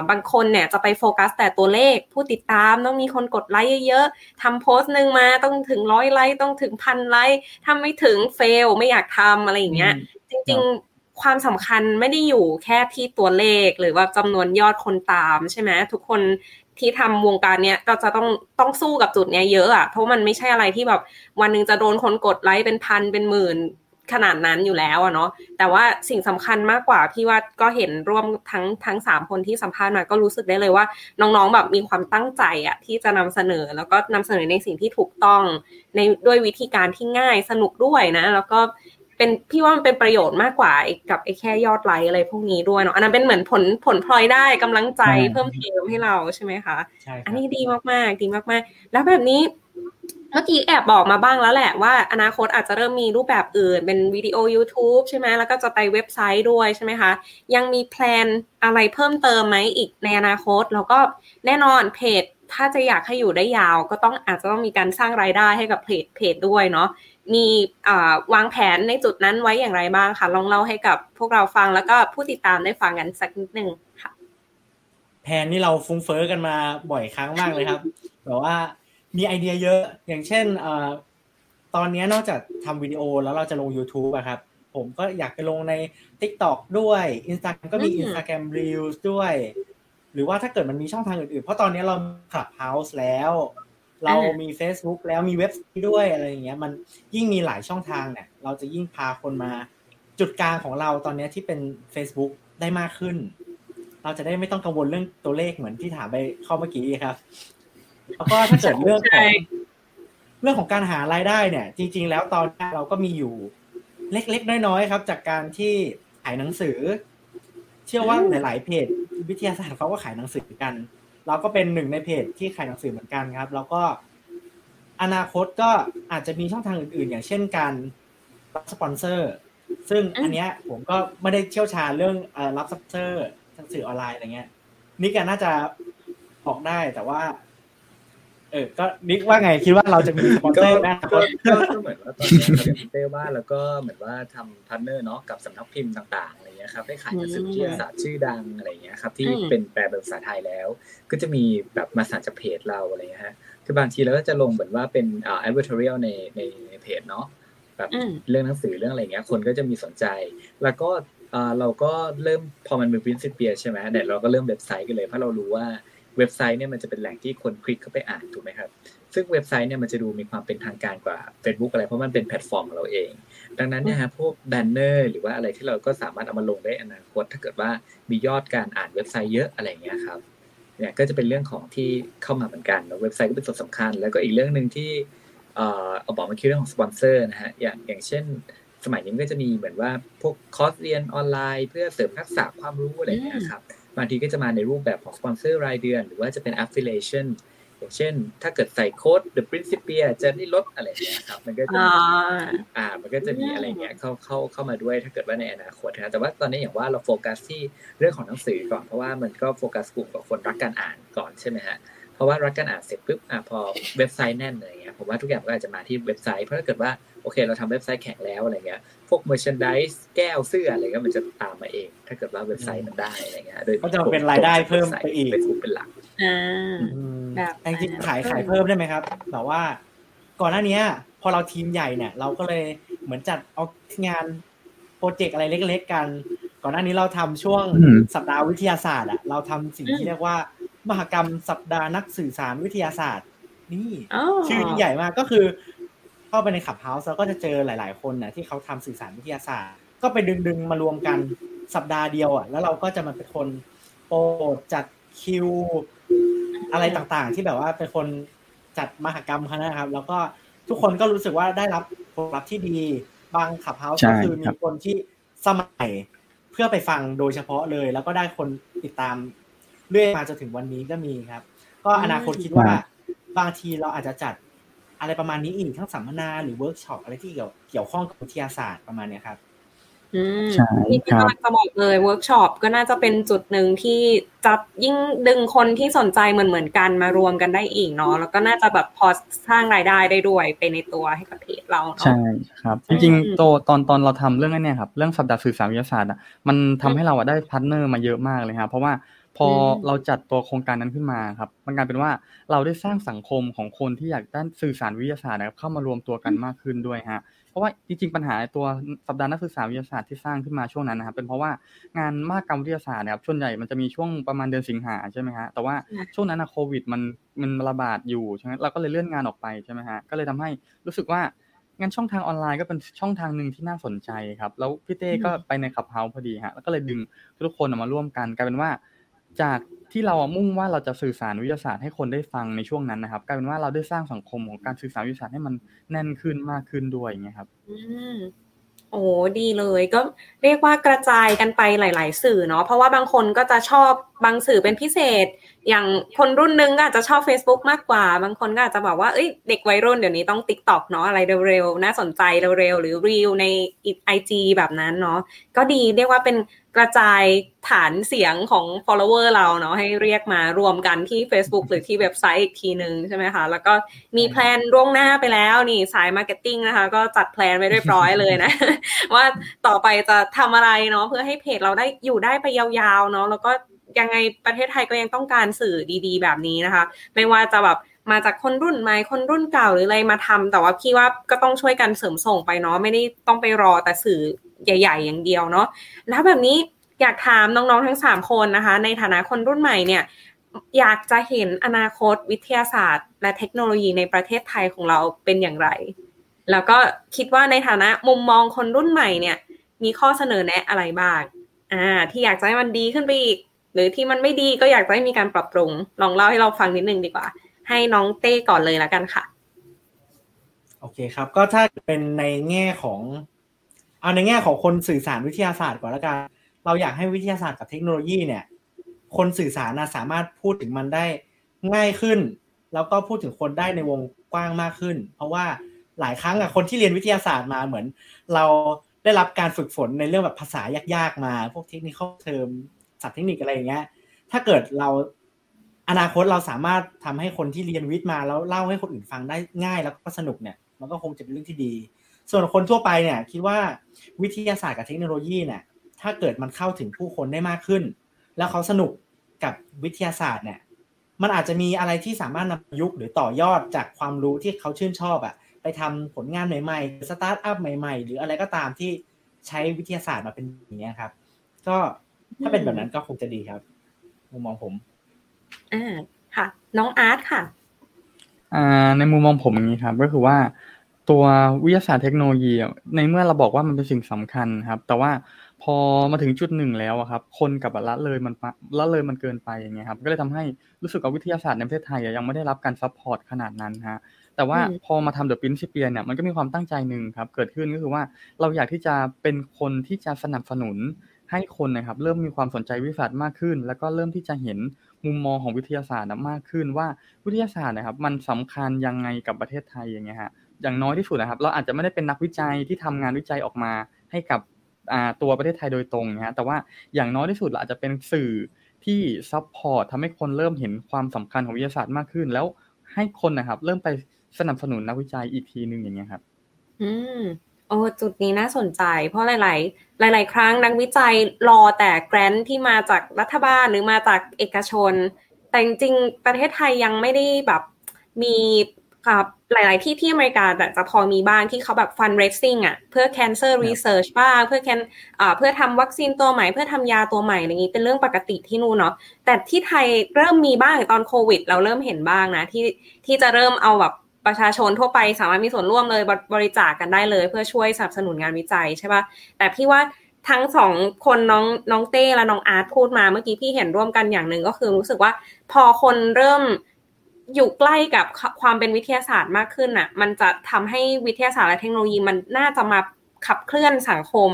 บางคนเนี่ยจะไปโฟกัสแต่ตัวเลข ผู้ติดตามต้องมีคนกดไลค์เยอะๆทำโพสต์หนึ่งมาต้องถึงร้อยไลค์ต้องถึงพันไลค์ถ้าไม่ถึงเฟลไม่อยากทำอะไรอย่างเงี้ย จริงๆความสำคัญไม่ได้อยู่แค่ที่ตัวเลขหรือว่าจำนวนยอดคนตามใช่ไหมทุกคนที่ทำวงการเนี้ยก็จะต้องต้องสู้กับจุดเนี้ยเยอะอะเพราะมันไม่ใช่อะไรที่แบบวันนึงจะโดนคนกดไลค์เป็นพันเป็นหมื่น ขนาดนั้นอยู่แล้วอะเนาะแต่ว่าสิ่งสำคัญมากกว่าพี่ว่าก็เห็นร่วมทั้งทั้งสามคนที่สัมภาษณ์มาก็รู้สึกได้เลยว่า น้องๆแบบมีความตั้งใจอะที่จะนำเสนอ แล้วก็นำเสนอในสิ่งที่ถูกต้อง ในด้วยวิธีการที่ง่ายสนุกด้วยนะ แล้วก็เป็นพี่ว่ามันเป็นประโยชน์มากกว่ากับไอ้แค่ยอดไลค์อะไรพวกนี้ด้วยเนาะอันนั้นเป็นเหมือนผลผลพลอยได้กำลังใจเพิ่มเติมให้เราใช่ไหมคะใช่อันนี้ดีมากๆดีมากๆ แล้วแบบนี้เมื่อกี้แอบบอกมาบ้างแล้วแหละว่าอนาคตอาจจะเริ่มมีรูปแบบอื่น เป็นวิดีโอ YouTube ใช่ไหมแล้วก็จะไปเว็บไซต์ด้วยใช่ไหมคะ ยังมีแพลนอะไรเพิ่มเติมไหมอีกในอนาคต แล้วก็แน่นอนเพจ ถ้าจะอยากให้อยู่ได้ยาว ก็ต้องอาจจะต้องมีการสร้างรายได้ให้กับเพจเพจด้วยเนาะมีวางแผนในจุดนั้นไว้อย่างไรบ้างคะลองเล่าให้กับพวกเราฟังแล้วก็ผู้ติดตามได้ฟังกันสักนิดนึงค่ะแผนนี่เราฟุ้งเฟอ้อกันมาบ่อยครั้งมากเลยครับแบบว่า มีไอเดียเยอะ อย่างเช่นอตอนนี้นอกจากทำวิดีโอแล้วเราจะลง YouTube อะครับ ผมก็อยากไปลงใน TikTok ด้วย Instagram ก็มี Instagram Reels ด้วย หรือว่าถ้าเกิดมันมีช่องทางอื่นๆ เพราะตอนนี้เรา Clubhouse แล้ว เรามี Facebook แล้วมีเว็บด้วยอะไรอย่างเงี้ย มันยิ่งมีหลายช่องทางเนี่ย เราจะยิ่งพาคนมาจุดกลางของเราตอนนี้ที่เป็น Facebook ได้มากขึ้น เราจะได้ไม่ต้องกังวลเรื่องตัวเลขเหมือนที่ถามไปเข้าเมื่อกี้ครับ แล้วก็ถ้าเกิดเรื่องของเรื่องของการหารายได้เนี่ย จริง ๆ แล้วตอนนี้เราก็มีอยู่เล็กๆน้อยๆครับ จากการที่ขายหนังสือ เชื่อว่าหลายๆเพจ วิทยาศาสตร์เขาก็ขายหนังสือกัน เราก็เป็นหนึ่งในเพจที่ขายหนังสือเหมือนกันครับ แล้วก็อนาคตก็อาจจะมีช่องทางอื่นๆ อย่างเช่นการรับสปอนเซอร์ ซึ่งอันเนี้ยผมก็ไม่ได้เชี่ยวชาญเรื่องรับสปอนเซอร์หนังสือออนไลน์อะไรเงี้ยนิกน่าจะบอกได้แต่ว่า เออก็นิกว่าไงคิดว่าเราจะมีสปอนเซอร์ได้ก็เหมือนว่าตอนนี้เราอย่างเต้ว่าแล้วก็เหมือนว่าทำ partner เนาะกับสำนักพิมพ์ต่างๆอะไรเงี้ยครับให้ขายหนังสือวิทยาศาสตร์ชื่อดังอะไรเงี้ยครับที่เป็นแปลเป็นภาษาไทยแล้ว ก็จะมีแบบมาสานจากเพจเราอะไรเงี้ยฮะคือบางทีเราก็จะลงเหมือนว่าเป็นอ่า advertorial ในในเพจเนาะแบบเรื่องหนังสือเรื่องอะไรเงี้ยคนก็จะมีสนใจ แล้วก็เราก็เริ่มพอมันเป็น p r i n c i p ใช่ไหมเนี่ยเราก็เริ่มเว็บไซต์กันเลยเพราะเรารู้ว่า เว็บไซต์เนี่ยมันจะเป็นแหล่งที่คนคลิกเข้าไปอ่านถูกไหมครับ ซึ่งเว็บไซต์เนี่ยมันจะดูมีความเป็นทางการกว่า Facebook อะไรเพราะมันเป็นแพลตฟอร์มของเราเอง ดังนั้นเนี่ยฮะพวกแบนเนอร์หรือว่าอะไรที่เราก็สามารถเอามาลงได้อนาคต ถ้าเกิดว่ามียอดการอ่านเว็บไซต์เยอะอะไรเงี้ยครับเนี่ยก็จะเป็นเรื่องของที่เข้ามาเหมือนกันแล้วเว็บไซต์ก็เป็นส่วนสำคัญ แล้วก็อีกเรื่องหนึ่งที่เอาบอกมาคือเรื่องของสปอนเซอร์นะฮะอย่างอย่างเช่น สมัยนี้ก็จะมีเหมือนว่าพวกคอร์สเรียนออนไลน์ เพื่อเสริมทักษะความรู้อะไรเงี้ยครับ บางทีก็จะมาในรูปแบบของสปอนเซอร์รายเดือน หรือว่าจะเป็น affiliation อย่างเช่น ถ้าเกิดใส่โค้ด The Principia จะได้ลดอะไรเงี้ยครับมันก็จะอ่ามันก็จะมีอะไรเงี้ยเข้าเข้าเข้ามาด้วยถ้าเกิดว่าในอนาคตนะแต่ว่าตอนนี้อย่างว่าเราโฟกัสที่เรื่องของหนังสือก่อนเพราะว่ามันก็โฟกัสกลุ่มกับคนรักการอ่านก่อนใช่ไหมฮะ เพราะว่ารักการอ่านเสร็จปุ๊บอ่าพอเว็บไซต์แน่นอะไรเงี้ยผมว่าทุกอย่างก็อาจจะมาที่เว็บไซต์เพราะถ้าเกิดว่าโอเค เราทำเว็บไซต์แข็งแล้วอะไรเงี้ยพวก merchandise แก้วเสื้ออะไรก็มันจะตามมาเอง ถ้าเกิดว่าเว็บไซต์มันได้อะไรเงี้ยโดยก็จะเป็นรายได้เพิ่มไปอีกเป็นกลุ่มเป็นหลักอ่าจริงขายขายเพิ่มได้ไหมครับแต่ว่าก่อนหน้านี้พอเราทีมใหญ่เนี่ย เราก็เลยเหมือนจัดเอางานโปรเจกต์อะไรเล็ก ๆ กัน ก่อนหน้านี้เราทำช่วงสัปดาห์วิทยาศาสตร์อะเราทำสิ่งที่เรียกว่า มหกรรมสัปดาห์นักสื่อสารวิทยาศาสตร์ นี่ชื่อใหญ่มากก็คือ เข้าไปในขับเฮาส์แล้วก็จะเจอหลาย ๆ คนนะที่เขาทำสื่อสารวิทยาศาสตร์ ก็ไปดึงดึงมารวมกันสัปดาห์เดียวอะ แล้วเราก็จะมาเป็นคนโปรจัดคิว อะไรต่างๆ ที่แบบว่าเป็นคนจัดมหกรรมคณะครับ แล้วก็ทุกคนก็รู้สึกว่าได้รับผลลัพธ์ที่ดีบาง Clubhouse ก็คือมีคนที่สมัครเพื่อไปฟังโดยเฉพาะเลย แล้วก็ได้คนติดตาม เรื่อยมาจนถึงวันนี้ก็มีครับ ก็อนาคตคิดว่าบางทีเราอาจจะจัดอะไรประมาณนี้อีกทั้งสัมมนาหรือเวิร์กช็อปอะไรที่เกี่ยวเกี่ยวข้องกับวิทยาศาสตร์ประมาณนี้ครับใช่ที่ครับจะบอกเลยเวิร์กช็อปก็น่าจะเป็นจุดหนึ่งที่จะยิ่งดึงคนที่สนใจเหมือนเหมือนกันมารวมกันได้อีกเนาะแล้วก็น่าจะแบบพอสร้างรายได้ได้ด้วยไปในตัวให้กับเพจเราเนาะใช่ครับ จริงๆโตตอนตอนเราทำเรื่องนี้ครับเรื่องสัปดาห์สื่อสารวิทยาศาสตร์อะมันทำให้เราได้ partner มาเยอะมากเลยครับเพราะว่า พอเราจัดตัวโครงการนั้นขึ้นมาครับ มันกลายเป็นว่าเราได้สร้างสังคมของคนที่อยากด้านสื่อสารวิทยาศาสตร์นะครับเข้ามารวมตัวกันมากขึ้นด้วยฮะเพราะว่าจริงๆปัญหาตัวสัปดาห์นักศึกษาวิทยาศาสตร์ที่สร้างขึ้นมาช่วงนั้นนะครับเป็นเพราะว่างานมากกรรมวิทยาศาสตร์นะครับช่วงใหญ่มันจะมีช่วงประมาณเดือนสิงหาใช่ไหมฮะแต่ว่าช่วงนั้นโควิดมันมันระบาดอยู่ใช่ไหมเราก็เลยเลื่อนงานออกไปใช่ไหมฮะก็เลยทำให้รู้สึกว่างานช่องทางออนไลน์ก็เป็นช่องทางหนึ่งที่น่าสนใจครับ แล้วพี่เต้ก็ไปในขับเฮาพอดีฮะแล้วก็เลยดึงทุกคนมาร่วมกันกลายเป็นว่า จากที่เรามุ่งว่าเราจะสื่อสารวิทยาศาสตร์ให้คนได้ฟังในช่วงนั้นนะครับกลายเป็นว่าเราได้สร้างสังคมของการสื่อสารวิทยาศาสตร์ให้มันแน่นขึ้นมากขึ้นด้วยอย่างเงี้ยครับ อืมโอ้ดีเลยก็เรียกว่ากระจายกันไปหลาย ๆ สื่อเนาะเพราะว่าบางคนก็จะชอบ บางสื่อเป็นพิเศษ อย่างคนรุ่นนึงก็อาจจะชอบ Facebook มากกว่า บางคนก็อาจจะบอกว่าเอ้ยเด็กวัยรุ่นเดี๋ยวนี้ต้อง t ิ k t o k เนาะอะไรเร็วๆน่าสนใจเร็วๆหรือรีวในไอจีแบบนั้นเนาะก็ดีเรียกว่าเป็นกระจายฐานเสียงของ follower เราเนาะให้เรียกมารวมกันที่ Facebook หรือที่เว็บไซต์อีกทีหนึ่งใช่ไหมคะ แล้วก็มี plan ล่วงหน้าไปแล้วนี่สาย marketing นะคะ ก็จัด plan ไว้เรียบร้อยเลยนะ ว่าต่อไปจะทำอะไรเนาะเพื่อให้เพจเราได้อยู่ได้ไปยาวๆเนาะแล้วก็ ยังไงประเทศไทยก็ยังต้องการสื่อดี ๆ แบบนี้นะคะ ไม่ว่าจะแบบมาจากคนรุ่นใหม่คนรุ่นเก่าหรืออะไรมาทำแต่ว่าพี่ว่าก็ต้องช่วยกันเสริมส่งไปเนาะไม่ได้ต้องไปรอแต่สื่อใหญ่ ๆ อย่างเดียวเนาะแล้วแบบนี้อยากถามน้องๆทั้งสามคนนะคะ ในฐานะคนรุ่นใหม่เนี่ย อยากจะเห็นอนาคตวิทยาศาสตร์ และเทคโนโลยีในประเทศไทยของเราเป็นอย่างไร แล้วก็คิดว่าในฐานะมุมมองคนรุ่นใหม่เนี่ย มีข้อเสนอแนะอะไรบ้างอ่าที่อยากจะให้มันดีขึ้นไปอีก หรือที่มันไม่ดีก็อยากจะให้มีการปรับปรุง ลองเล่าให้เราฟังนิดนึงดีกว่า ให้น้องเต้ก่อนเลยแล้วกันค่ะ โอเคครับ ก็ถ้าเป็นในแง่ของเอาในแง่ของคนสื่อสารวิทยาศาสตร์ก่อนแล้วกัน เราอยากให้วิทยาศาสตร์กับเทคโนโลยีเนี่ย คนสื่อสารนะสามารถพูดถึงมันได้ง่ายขึ้น แล้วก็พูดถึงคนได้ในวงกว้างมากขึ้น เพราะว่าหลายครั้งอะคนที่เรียนวิทยาศาสตร์มาเหมือน เราได้รับการฝึกฝนในเรื่องแบบภาษายากๆมา พวกเทคนิคเทอม ศัพท์เทคนิคอะไรอย่างเงี้ย ถ้าเกิดเราอนาคตเราสามารถทำให้คนที่เรียนวิทย์มาแล้วเล่าให้คนอื่นฟังได้ง่ายแล้วก็สนุกเนี่ย มันก็คงจะเป็นเรื่องที่ดี ส่วนคนทั่วไปเนี่ย คิดว่าวิทยาศาสตร์กับเทคโนโลยีเนี่ย ถ้าเกิดมันเข้าถึงผู้คนได้มากขึ้น แล้วเขาสนุกกับวิทยาศาสตร์เนี่ย มันอาจจะมีอะไรที่สามารถนำยุคหรือต่อยอดจากความรู้ที่เขาชื่นชอบอะไปทำผลงานใหม่ๆสตาร์ทอัพใหม่ ๆ หรืออะไรก็ตามที่ใช้วิทยาศาสตร์มาเป็นอย่างนี้ครับ ก็ ถ้าเป็นแบบนั้นก็คงจะดีครับ มุมมองผมอ่าค่ะ น้องอาร์ตค่ะอ่าในมุมมองผมอย่างนี้ครับ ก็คือว่าตัววิทยาศาสตร์เทคโนโลยีในเมื่อเราบอกว่ามันเป็นสิ่งสำคัญครับ แต่ว่าพอมาถึงจุดหนึ่งแล้วครับ คนกับละเลยมันละเลยมันเกินไปอย่างเงี้ยครับ ก็เลยทำให้รู้สึกว่าวิทยาศาสตร์ในประเทศไทยยังไม่ได้รับการ support ขนาดนั้นฮะแต่ว่าพอมาทำ The Principia เนี่ยมันก็มีความตั้งใจหนึ่งครับ เกิดขึ้นก็คือว่าเราอยากที่จะเป็นคนที่จะสนับสนุน ให้คนนะครับเริ่มมีความสนใจวิทยาศาสตร์มากขึ้น แล้วก็เริ่มที่จะเห็นมุมมองของวิทยาศาสตร์มากขึ้น ว่าวิทยาศาสตร์นะครับ มันสำคัญยังไงกับประเทศไทยอย่างเงี้ยฮะอย่างน้อยที่สุดนะครับ เราอาจจะไม่ได้เป็นนักวิจัยที่ทำงานวิจัยออกมาให้กับตัวประเทศไทยโดยตรงนะฮะแต่ว่าอย่างน้อยที่สุดเราอาจจะเป็นสื่อที่ support ทำให้คนเริ่มเห็นความสำคัญของวิทยาศาสตร์มากขึ้น แล้วให้คนนะครับ เริ่มไปสนับสนุนนักวิจัยอีกทีหนึ่งอย่างเงี้ยครับ อืม โอ้จุดนี้น่าสนใจ เพราะหลาย ๆหลาย ๆ ครั้งนักวิจัยรอแต่แกรนที่มาจากรัฐบาลหรือมาจากเอกชน แต่จริงๆประเทศไทยยังไม่ได้แบบมีครับหลาย ๆ ที่ที่อเมริกาแต่จะพอมีบ้างที่เขาแบบ fundraising อะเพื่อ cancer research บ้างเพื่อแคนเพื่อทำวัคซีนตัวใหม่ เพื่อทำยาตัวใหม่อะไรนี้เป็นเรื่องปกติที่นู่นเนาะแต่ที่ไทยเริ่มมีบ้างตอนโควิด เราเริ่มเห็นบ้างนะที่ที่จะเริ่มเอาแบบ ประชาชนทั่วไปสามารถมีส่วนร่วมเลยบริจาคกกันได้เลย เพื่อช่วยสนับสนุนงานวิจัยใช่ปะ่ะแต่พี่ว่าทั้งสองคนน้องน้องเต้และน้องอาร์ตพูดมาเมื่อกี้พี่เห็นร่วมกันอย่างหนึ่งก็คือรู้สึกว่าพอคนเริ่มอยู่ใกล้กับความเป็นวิทยาศาสตร์มากขึ้นอะ มันจะทำให้วิทยาศาสตร์และเทคโนโลยีมันน่าจะมาขับเคลื่อนสังคม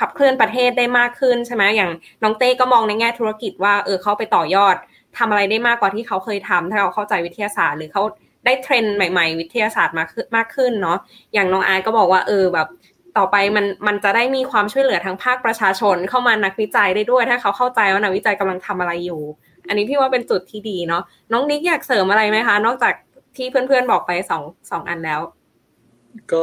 ขับเคลื่อนประเทศได้มากขึ้นใช่ไหมอย่างน้องเต้ก็มองในแง่ธุรกิจว่าเออเขาไปต่อยอดทำอะไรได้มากกว่าที่เขาเคยทำถ้าเขาเข้าใจวิทยาศาสตร์ หรือเขา ได้เทรนด์ใหม่ ๆ วิทยาศาสตร์มากขึ้นมากขึ้นเนาะอย่างน้องอาร์ก็บอกว่าเออแบบต่อไปมันมันจะได้มีความช่วยเหลือทางภาคประชาชนเข้ามานักวิจัยได้ด้วย ถ้าเขาเข้าใจว่านักวิจัยกำลังทำอะไรอยู่ อันนี้พี่ว่าเป็นจุดที่ดีเนาะน้องนิกอยากเสริมอะไรไหมคะ นอกจากที่เพื่อนๆบอกไปสองสองอันแล้ว ก็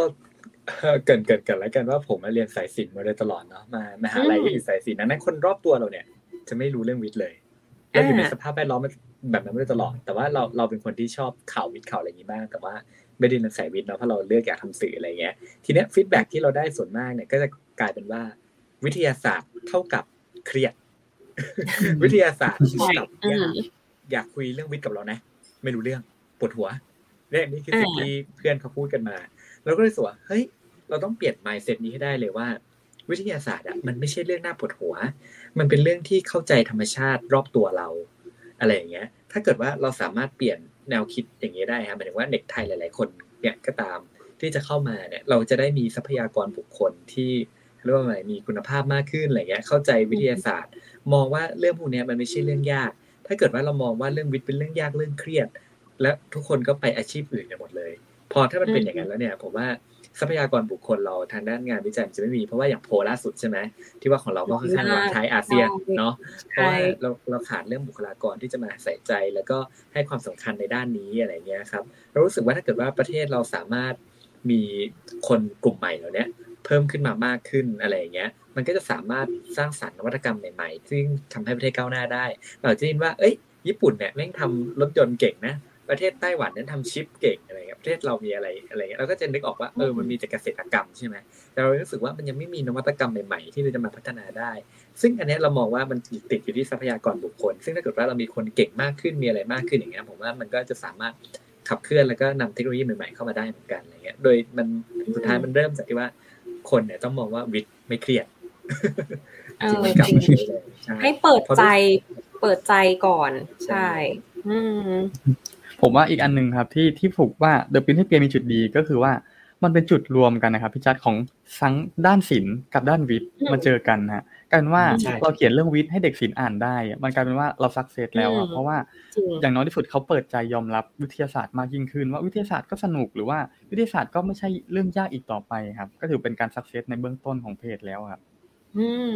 เกินเกินกันแล้วกันว่าผมมาเรียนสายศิลป์มาโดยตลอดเนาะมามหาลัยก็อยู่สายศิลป์นั้นคนรอบตัวเราเนี่ย จะไม่รู้เรื่องวิทย์เลยเราอยู่ในสภาพแวดล้อม แบบนั้นมาโดยตลอด แต่ว่าเราเราเป็นคนที่ชอบข่าววิทย์ข่าวอะไรอย่างนี้มาก แต่ว่าไม่ได้เรียนสายวิทย์เนาะเพราะเราเลือกอยากทำสื่ออะไรเงี้ย ทีเนี้ย feedback ที่เราได้ส่วนมากเนี่ยก็จะกลายเป็นว่า วิทยาศาสตร์เท่ากับเครียด วิทยาศาสตร์เท่ากับยากอย่าคุยเรื่องวิทย์กับเรานะ ไม่รู้เรื่องปวดหัวเรื่องนี้คือสิ่งที่เพื่อนเขาพูดกันมาเราก็เลยสวเฮ้ย เราต้องเปลี่ยน mindset นี้ให้ได้เลยว่า วิทยาศาสตร์อะมันไม่ใช่เรื่องน่าปวดหัว มันเป็นเรื่องที่เข้าใจธรรมชาติรอบตัวเรา อะไรอย่างเงี้ย ถ้าเกิดว่าเราสามารถเปลี่ยนแนวคิดอย่างนี้ยได้ครับหมายถึงว่าเด็กไทยหลาย ๆ คนเนี่ยก็ตามที่จะเข้ามาเนี่ยเราจะได้มีทรัพยากรบุคคลที่เรียกว่าอะไรมีคุณภาพมากขึ้นอะไรเงี้ยเข้าใจวิทยาศาสตร์ มองว่าเรื่องพวกนี้มันไม่ใช่เรื่องยาก ถ้าเกิดว่าเรามองว่าเรื่องวิทย์เป็นเรื่องยากเรื่องเครียด และทุกคนก็ไปอาชีพอื่นกันหมดเลย พอถ้ามันเป็นอย่างนั้นแล้วเนี่ยผมว่า ทรัพยากรบุคคลเราทางด้านงานวิจัยจะไม่มีเพราะว่าอย่างโพล่าสุดใช่ไหมที่ว่าของเราก็ค่อนข้างหลังท้ายอาเซียนเนาะเพราะว่าเราเราขาดเรื่องบุคลากรที่จะมาใส่ใจ แล้วก็ให้ความสำคัญในด้านนี้อะไรเงี้ยครับเรารู้สึกว่าถ้าเกิดว่าประเทศเราสามารถมีคนกลุ่มใหม่เหล่านี้เพิ่มขึ้นมามากขึ้นอะไรเงี้ย มันก็จะสามารถสร้างสรรค์นวัตกรรมใหม่ๆ ซึ่งทำให้ประเทศก้าวหน้าได้ เราจะเห็นว่า เอ้ย ญี่ปุ่นเนี่ยแม่งทำรถยนต์เก่งนะ ประเทศไต้หวันนั้นทำชิปเก่งอะไรเงี้ยประเทศเรามีอะไรอะไรเงี้ยเราก็จะนึกออกว่าเออมันมีแต่เกษตรกรรมใช่ไหมแต่เรารู้สึกว่ามันยังไม่มีนวัตกรรมใหม่ๆ ที่เราจะมาพัฒนาได้ ซึ่งอันนี้เรามองว่ามันติดอยู่ที่ทรัพยากรบุคคล ซึ่งถ้าเกิดว่าเรามีคนเก่งมากขึ้นมีอะไรมากขึ้นอย่างเงี้ยผมว่ามันก็จะสามารถขับเคลื่อนแล้วก็นำเทคโนโลยีใหม่ๆเข้ามาได้เหมือนกันอะไรเงี้ย โดยมันสุดท้ายมันเริ่มจากที่ว่าคนเนี่ยต้องมองว่าวิทย์ไม่เครียดให้เปิดใจเปิดใจก่อน ใช่ อืม ผมว่าอีกอันหนึ่งครับที่ที่ผมว่า The Principia มีจุดดีก็คือว่ามันเป็นจุดรวมกันนะครับพี่จัดของทั้งด้านศิลป์กับด้านวิทย์มาเจอกันฮะกลายเป็นว่าเราเขียนเรื่องวิทย์ให้เด็กศิลป์อ่านได้ มันกลายเป็นว่าเรา success แล้วเพราะว่าอย่างน้อยที่สุดเขาเปิดใจยอมรับวิทยาศาสตร์มากยิ่งขึ้น ว่าวิทยาศาสตร์ก็สนุกหรือว่าวิทยาศาสตร์ก็ไม่ใช่เรื่องยากอีกต่อไปครับ ก็ถือเป็นการ success ในเบื้องต้นของเพจแล้วครับ อืม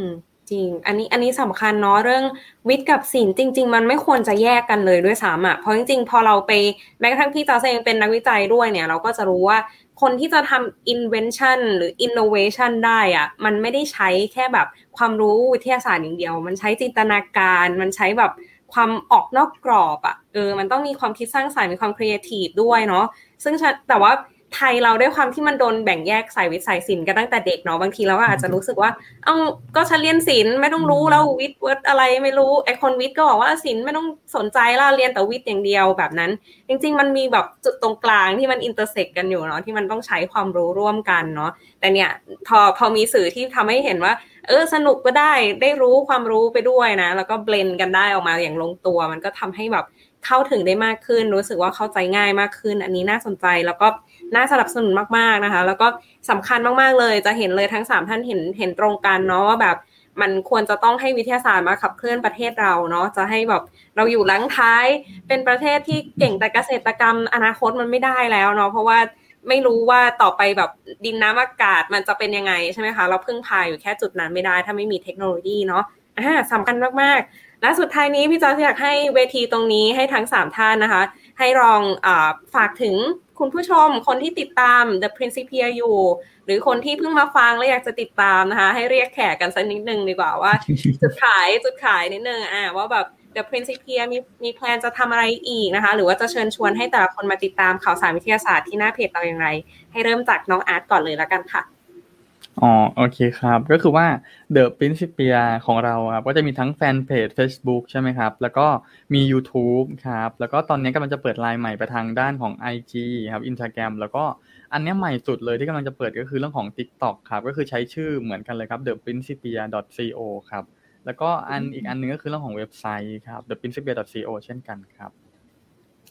จริง อันนี้อันนี้สำคัญเนาะเรื่องวิทย์กับศิลป์จริง ๆ มันไม่ควรจะแยกกันเลยด้วยซ้ำอะเพราะจริงๆ พอเราไปแม้กระทั่งพี่จอเองเป็นนักวิจัยด้วยเนี่ย เราก็จะรู้ว่าคนที่จะทำ invention หรือ innovation ได้อะมันไม่ได้ใช้แค่แบบความรู้วิทยาศาสตร์อย่างเดียว มันใช้จินตนาการ มันใช้แบบความออกนอกกรอบอะเออ มันต้องมีความคิดสร้างสรรค์มีความครีเอทีฟด้วยเนาะซึ่งแต่ว่า ไทยเราด้วยความที่มันโดนแบ่งแยกสายวิทย์สายศิลป์กันตั้งแต่เด็กเนาะบางทีเราก็อาจจะรู้สึกว่า เอ้าก็ฉันเรียนศิลป์ไม่ต้องรู้แล้ววิทย์วิร์อะไรไม่รู้ไอคนวิทย์ก็บอกว่าศิลป์ไม่ต้องสนใจแล้วเรียนแต่วิทย์อย่างเดียวแบบนั้น จริง ๆ มันมีแบบจุดตรงกลางที่มัน intersect กันอยู่เนาะที่มันต้องใช้ความรู้ร่วมกันเนาะแต่เนี่ยพอพอมีสื่อที่ทำให้เห็นว่า เออสนุกก็ได้ได้รู้ความรู้ไปด้วยนะ แล้วก็ blend กันได้ออกมาอย่างลงตัว มันก็ทำให้แบบเข้าถึงได้มากขึ้น รู้สึกว่าเข้าใจง่ายมากขึ้น อันนี้น่าสนใจแล้วก็ น่าสนับสนุนมากๆนะคะ แล้วก็สำคัญมากๆเลย จะเห็นเลยทั้งสามท่านเห็นเห็นตรงกันเนาะว่าแบบมันควรจะต้องให้วิทยาศาสตร์มาขับเคลื่อนประเทศเราเนาะจะให้แบบเราอยู่ลังท้าย เป็นประเทศที่เก่งแต่เกษตรกรรมอนาคตมันไม่ได้แล้วเนาะเพราะว่าไม่รู้ว่าต่อไปแบบดินน้ำอากาศมันจะเป็นยังไงใช่ไหมคะเราพึ่งพาอยู่แค่จุดนั้นไม่ได้ ถ้าไม่มีเทคโนโลยีเนาะอ่าสำคัญมากๆและสุดท้ายนี้พี่จออยากให้เวทีตรงนี้ให้ทั้งสามท่านนะคะ ให้ลองอฝากถึงคุณผู้ชมคนที่ติดตาม The Principia อยู่หรือคนที่เพิ่งมาฟังแล้วอยากจะติดตามนะคะ ให้เรียกแขกกันสักนิดนึงดีกว่าว่า จุดขายจุดขายนิดนึงอ่าว่าแบบ The Principia มีมีแพลนจะทำอะไรอีกนะคะ หรือว่าจะเชิญชวนให้แต่ละคนมาติดตามข่าวสารวิทยาศาสตร์ที่หน้าเพจเราอย่างไร ให้เริ่มจากน้องอาร์ตก่อนเลยแล้วกันค่ะ อ๋อโอเคครับ ก็คือว่า The Principia ของเราครับก็จะมีทั้งแฟนเพจ Facebook ใช่ไหมครับ แล้วก็มี YouTube ครับ แล้วก็ตอนนี้กำลังจะเปิดไลน์ใหม่ไปทางด้านของ IG ครับ Instagram แล้วก็อันนี้ใหม่สุดเลยที่กำลังจะเปิดก็คือเรื่องของ TikTok ครับ ก็คือใช้ชื่อเหมือนกันเลยครับ The Principia co ครับ แล้วก็อันอีกอันนึงก็คือเรื่องของเว็บไซต์ครับ The Principia co เช่นกันครับ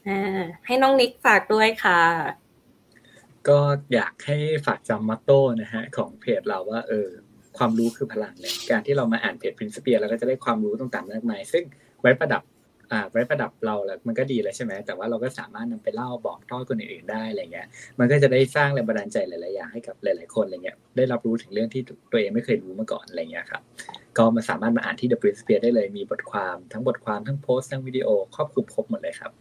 อ่าให้น้องนิกฝากด้วยค่ะ ก็อยากให้ฝากจำมัตโต้นะฮะของเพจเราว่าเออความรู้คือพลังเนี่ยการที่เรามาอ่านเพจ Principia เราก็จะได้ความรู้ต่างๆมากมายซึ่งไว้ประดับอ่าไว้ประดับเราแล้วมันก็ดีแล้วใช่ไหมแต่ว่าเราก็สามารถนำไปเล่าบอกต่อคนอื่นๆได้อะไรเงี้ย มันก็จะได้สร้างแรงบันดาลใจหลายๆอย่างให้กับหลาย ๆคนอะไรเงี้ยได้รับรู้ถึงเรื่องที่ตัวเองไม่เคยรู้มาก่อนอะไรเงี้ยครับก็มาสามารถมาอ่านที่ The Prince Spear ได้เลยมีบทความทั้งบทความทั้งโพสต์ทั้งวิดีโอครอบคลุมครบหมดเลยครับ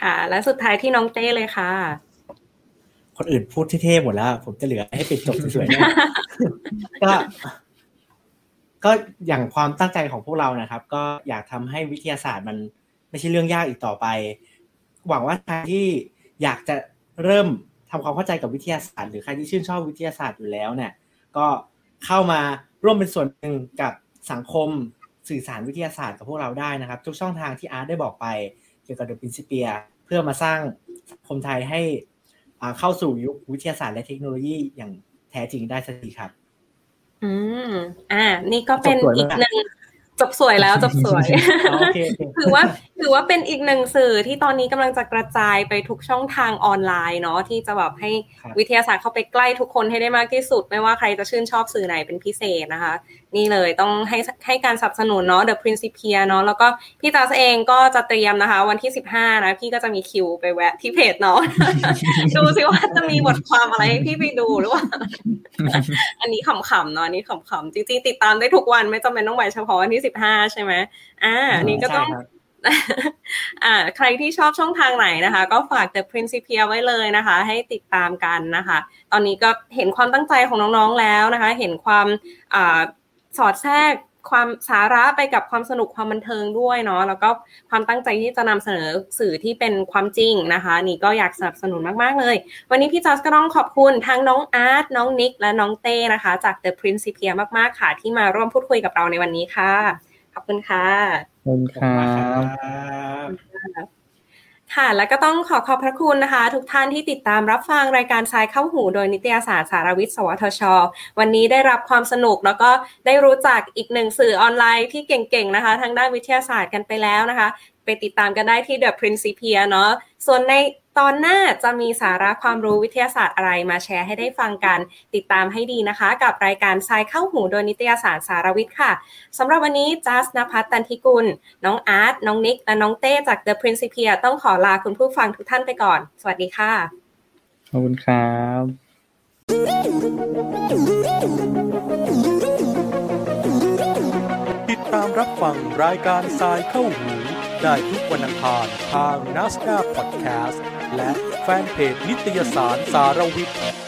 ค่ะ และสุดท้ายที่น้องเต้เลยค่ะ คนอื่นพูดที่เท่หมดแล้ว ผมจะเหลือให้ปิดจบสวยๆเนี่ยก็ก็อย่างความตั้งใจของพวกเรานะครับ ก็อยากทำให้วิทยาศาสตร์มันไม่ใช่เรื่องยากอีกต่อไป หวังว่าใครที่อยากจะเริ่มทำความเข้าใจกับวิทยาศาสตร์ หรือใครที่ชื่นชอบวิทยาศาสตร์อยู่แล้วเนี่ย ก็เข้ามาร่วมเป็นส่วนหนึ่งกับสังคมสื่อสารวิทยาศาสตร์กับพวกเราได้นะครับ ทุกช่องทางที่อาร์ตได้บอกไปเกี่ยวกับเดอะปรินซิเปียเพื่อมาสร้างสังคมไทยให้อ่า เข้าสู่ยุควิทยาศาสตร์และเทคโนโลยีอย่างแท้จริงได้สักทีครับ อืม อ่า นี่ก็เป็นจบสวยอีกมากหนึ่งจบสวยแล้วจบสวยอ๋อโอเคโอเคถือว่าถือว่าเป็นอีกหนึ่งสื่อที่ตอนนี้กำลังจะกระจายไปทุกช่องทางออนไลน์เนาะที่จะแบบให้ครับวิทยาศาสตร์เข้าไปใกล้ทุกคนให้ได้มากที่สุด ไม่ว่าใครจะชื่นชอบสื่อไหนเป็นพิเศษนะคะนี่เลยต้องให้ให้การสนับสนุนเนาะ The Principia เนาะแล้วก็พี่จัสเองก็จะเตรียมนะคะ วันที่ 15 นะ พี่ก็จะมีคิวไปแวะที่เพจเนาะดูสิว่าจะมีบทความอะไรให้พี่ไปดูหรือว่า อันนี้ขำๆเนาะอันนี้ขำๆจริงๆติดตามได้ทุกวันไม่จำเป็นต้องไปเฉพาะวันที่ 15 ใช่ไหมอ่าอันนี้ก็ต้องใช่ครับอ่าใครที่ชอบช่องทางไหนนะคะ ก็ฝาก The Principia ไว้เลยนะคะ ให้ติดตามกันนะคะ ตอนนี้ก็เห็นความตั้งใจของน้องๆแล้วนะคะ เห็นความอ่า สอดแทรกความสาระไปกับความสนุกความบันเทิงด้วยเนาะแล้วก็ความตั้งใจที่จะนำเสนอสื่อที่เป็นความจริงนะคะ นี่ก็อยากสนับสนุนมากๆเลย วันนี้พี่จอสก็ต้องขอบคุณทั้งน้องอาร์ตน้องนิก และน้องเต้นะคะ จาก The Principia มากๆค่ะ ที่มาร่วมพูดคุยกับเราในวันนี้ค่ะ ขอบคุณค่ะขอบคุณครัขอบ ค่ะ แล้วก็ต้องขอขอบพระคุณนะคะ ทุกท่านที่ติดตามรับฟังรายการทรายเข้าหู โดยนิตยสารสารวิทย์ สวทช วันนี้ได้รับความสนุกแล้วก็ได้รู้จักอีกหนึ่งสื่อออนไลน์ที่เก่งๆนะคะ ทางด้านวิทยาศาสตร์กันไปแล้วนะคะ ไปติดตามกันได้ที่ The Principia เนาะส่วนใน ตอนหน้าจะมีสาระความรู้วิทยาศาสตร์อะไรมาแชร์ให้ได้ฟังกัน ติดตามให้ดีนะคะ กับรายการทรายเข้าหูโดยนิตยสารสารวิทย์ค่ะสำหรับวันนี้จัสนภัทรตันทิกุล น้องอาร์ตน้องนิก และน้องเต้จาก The Principia ต้องขอลาคุณผู้ฟังทุกท่านไปก่อน สวัสดีค่ะ ขอบคุณครับ ติดตามรับฟังรายการทรายเข้าหูได้ทุกวันอังคารทางนัสดาพอดแคสต์ และแฟนเพจนิตยสารสารวิทย์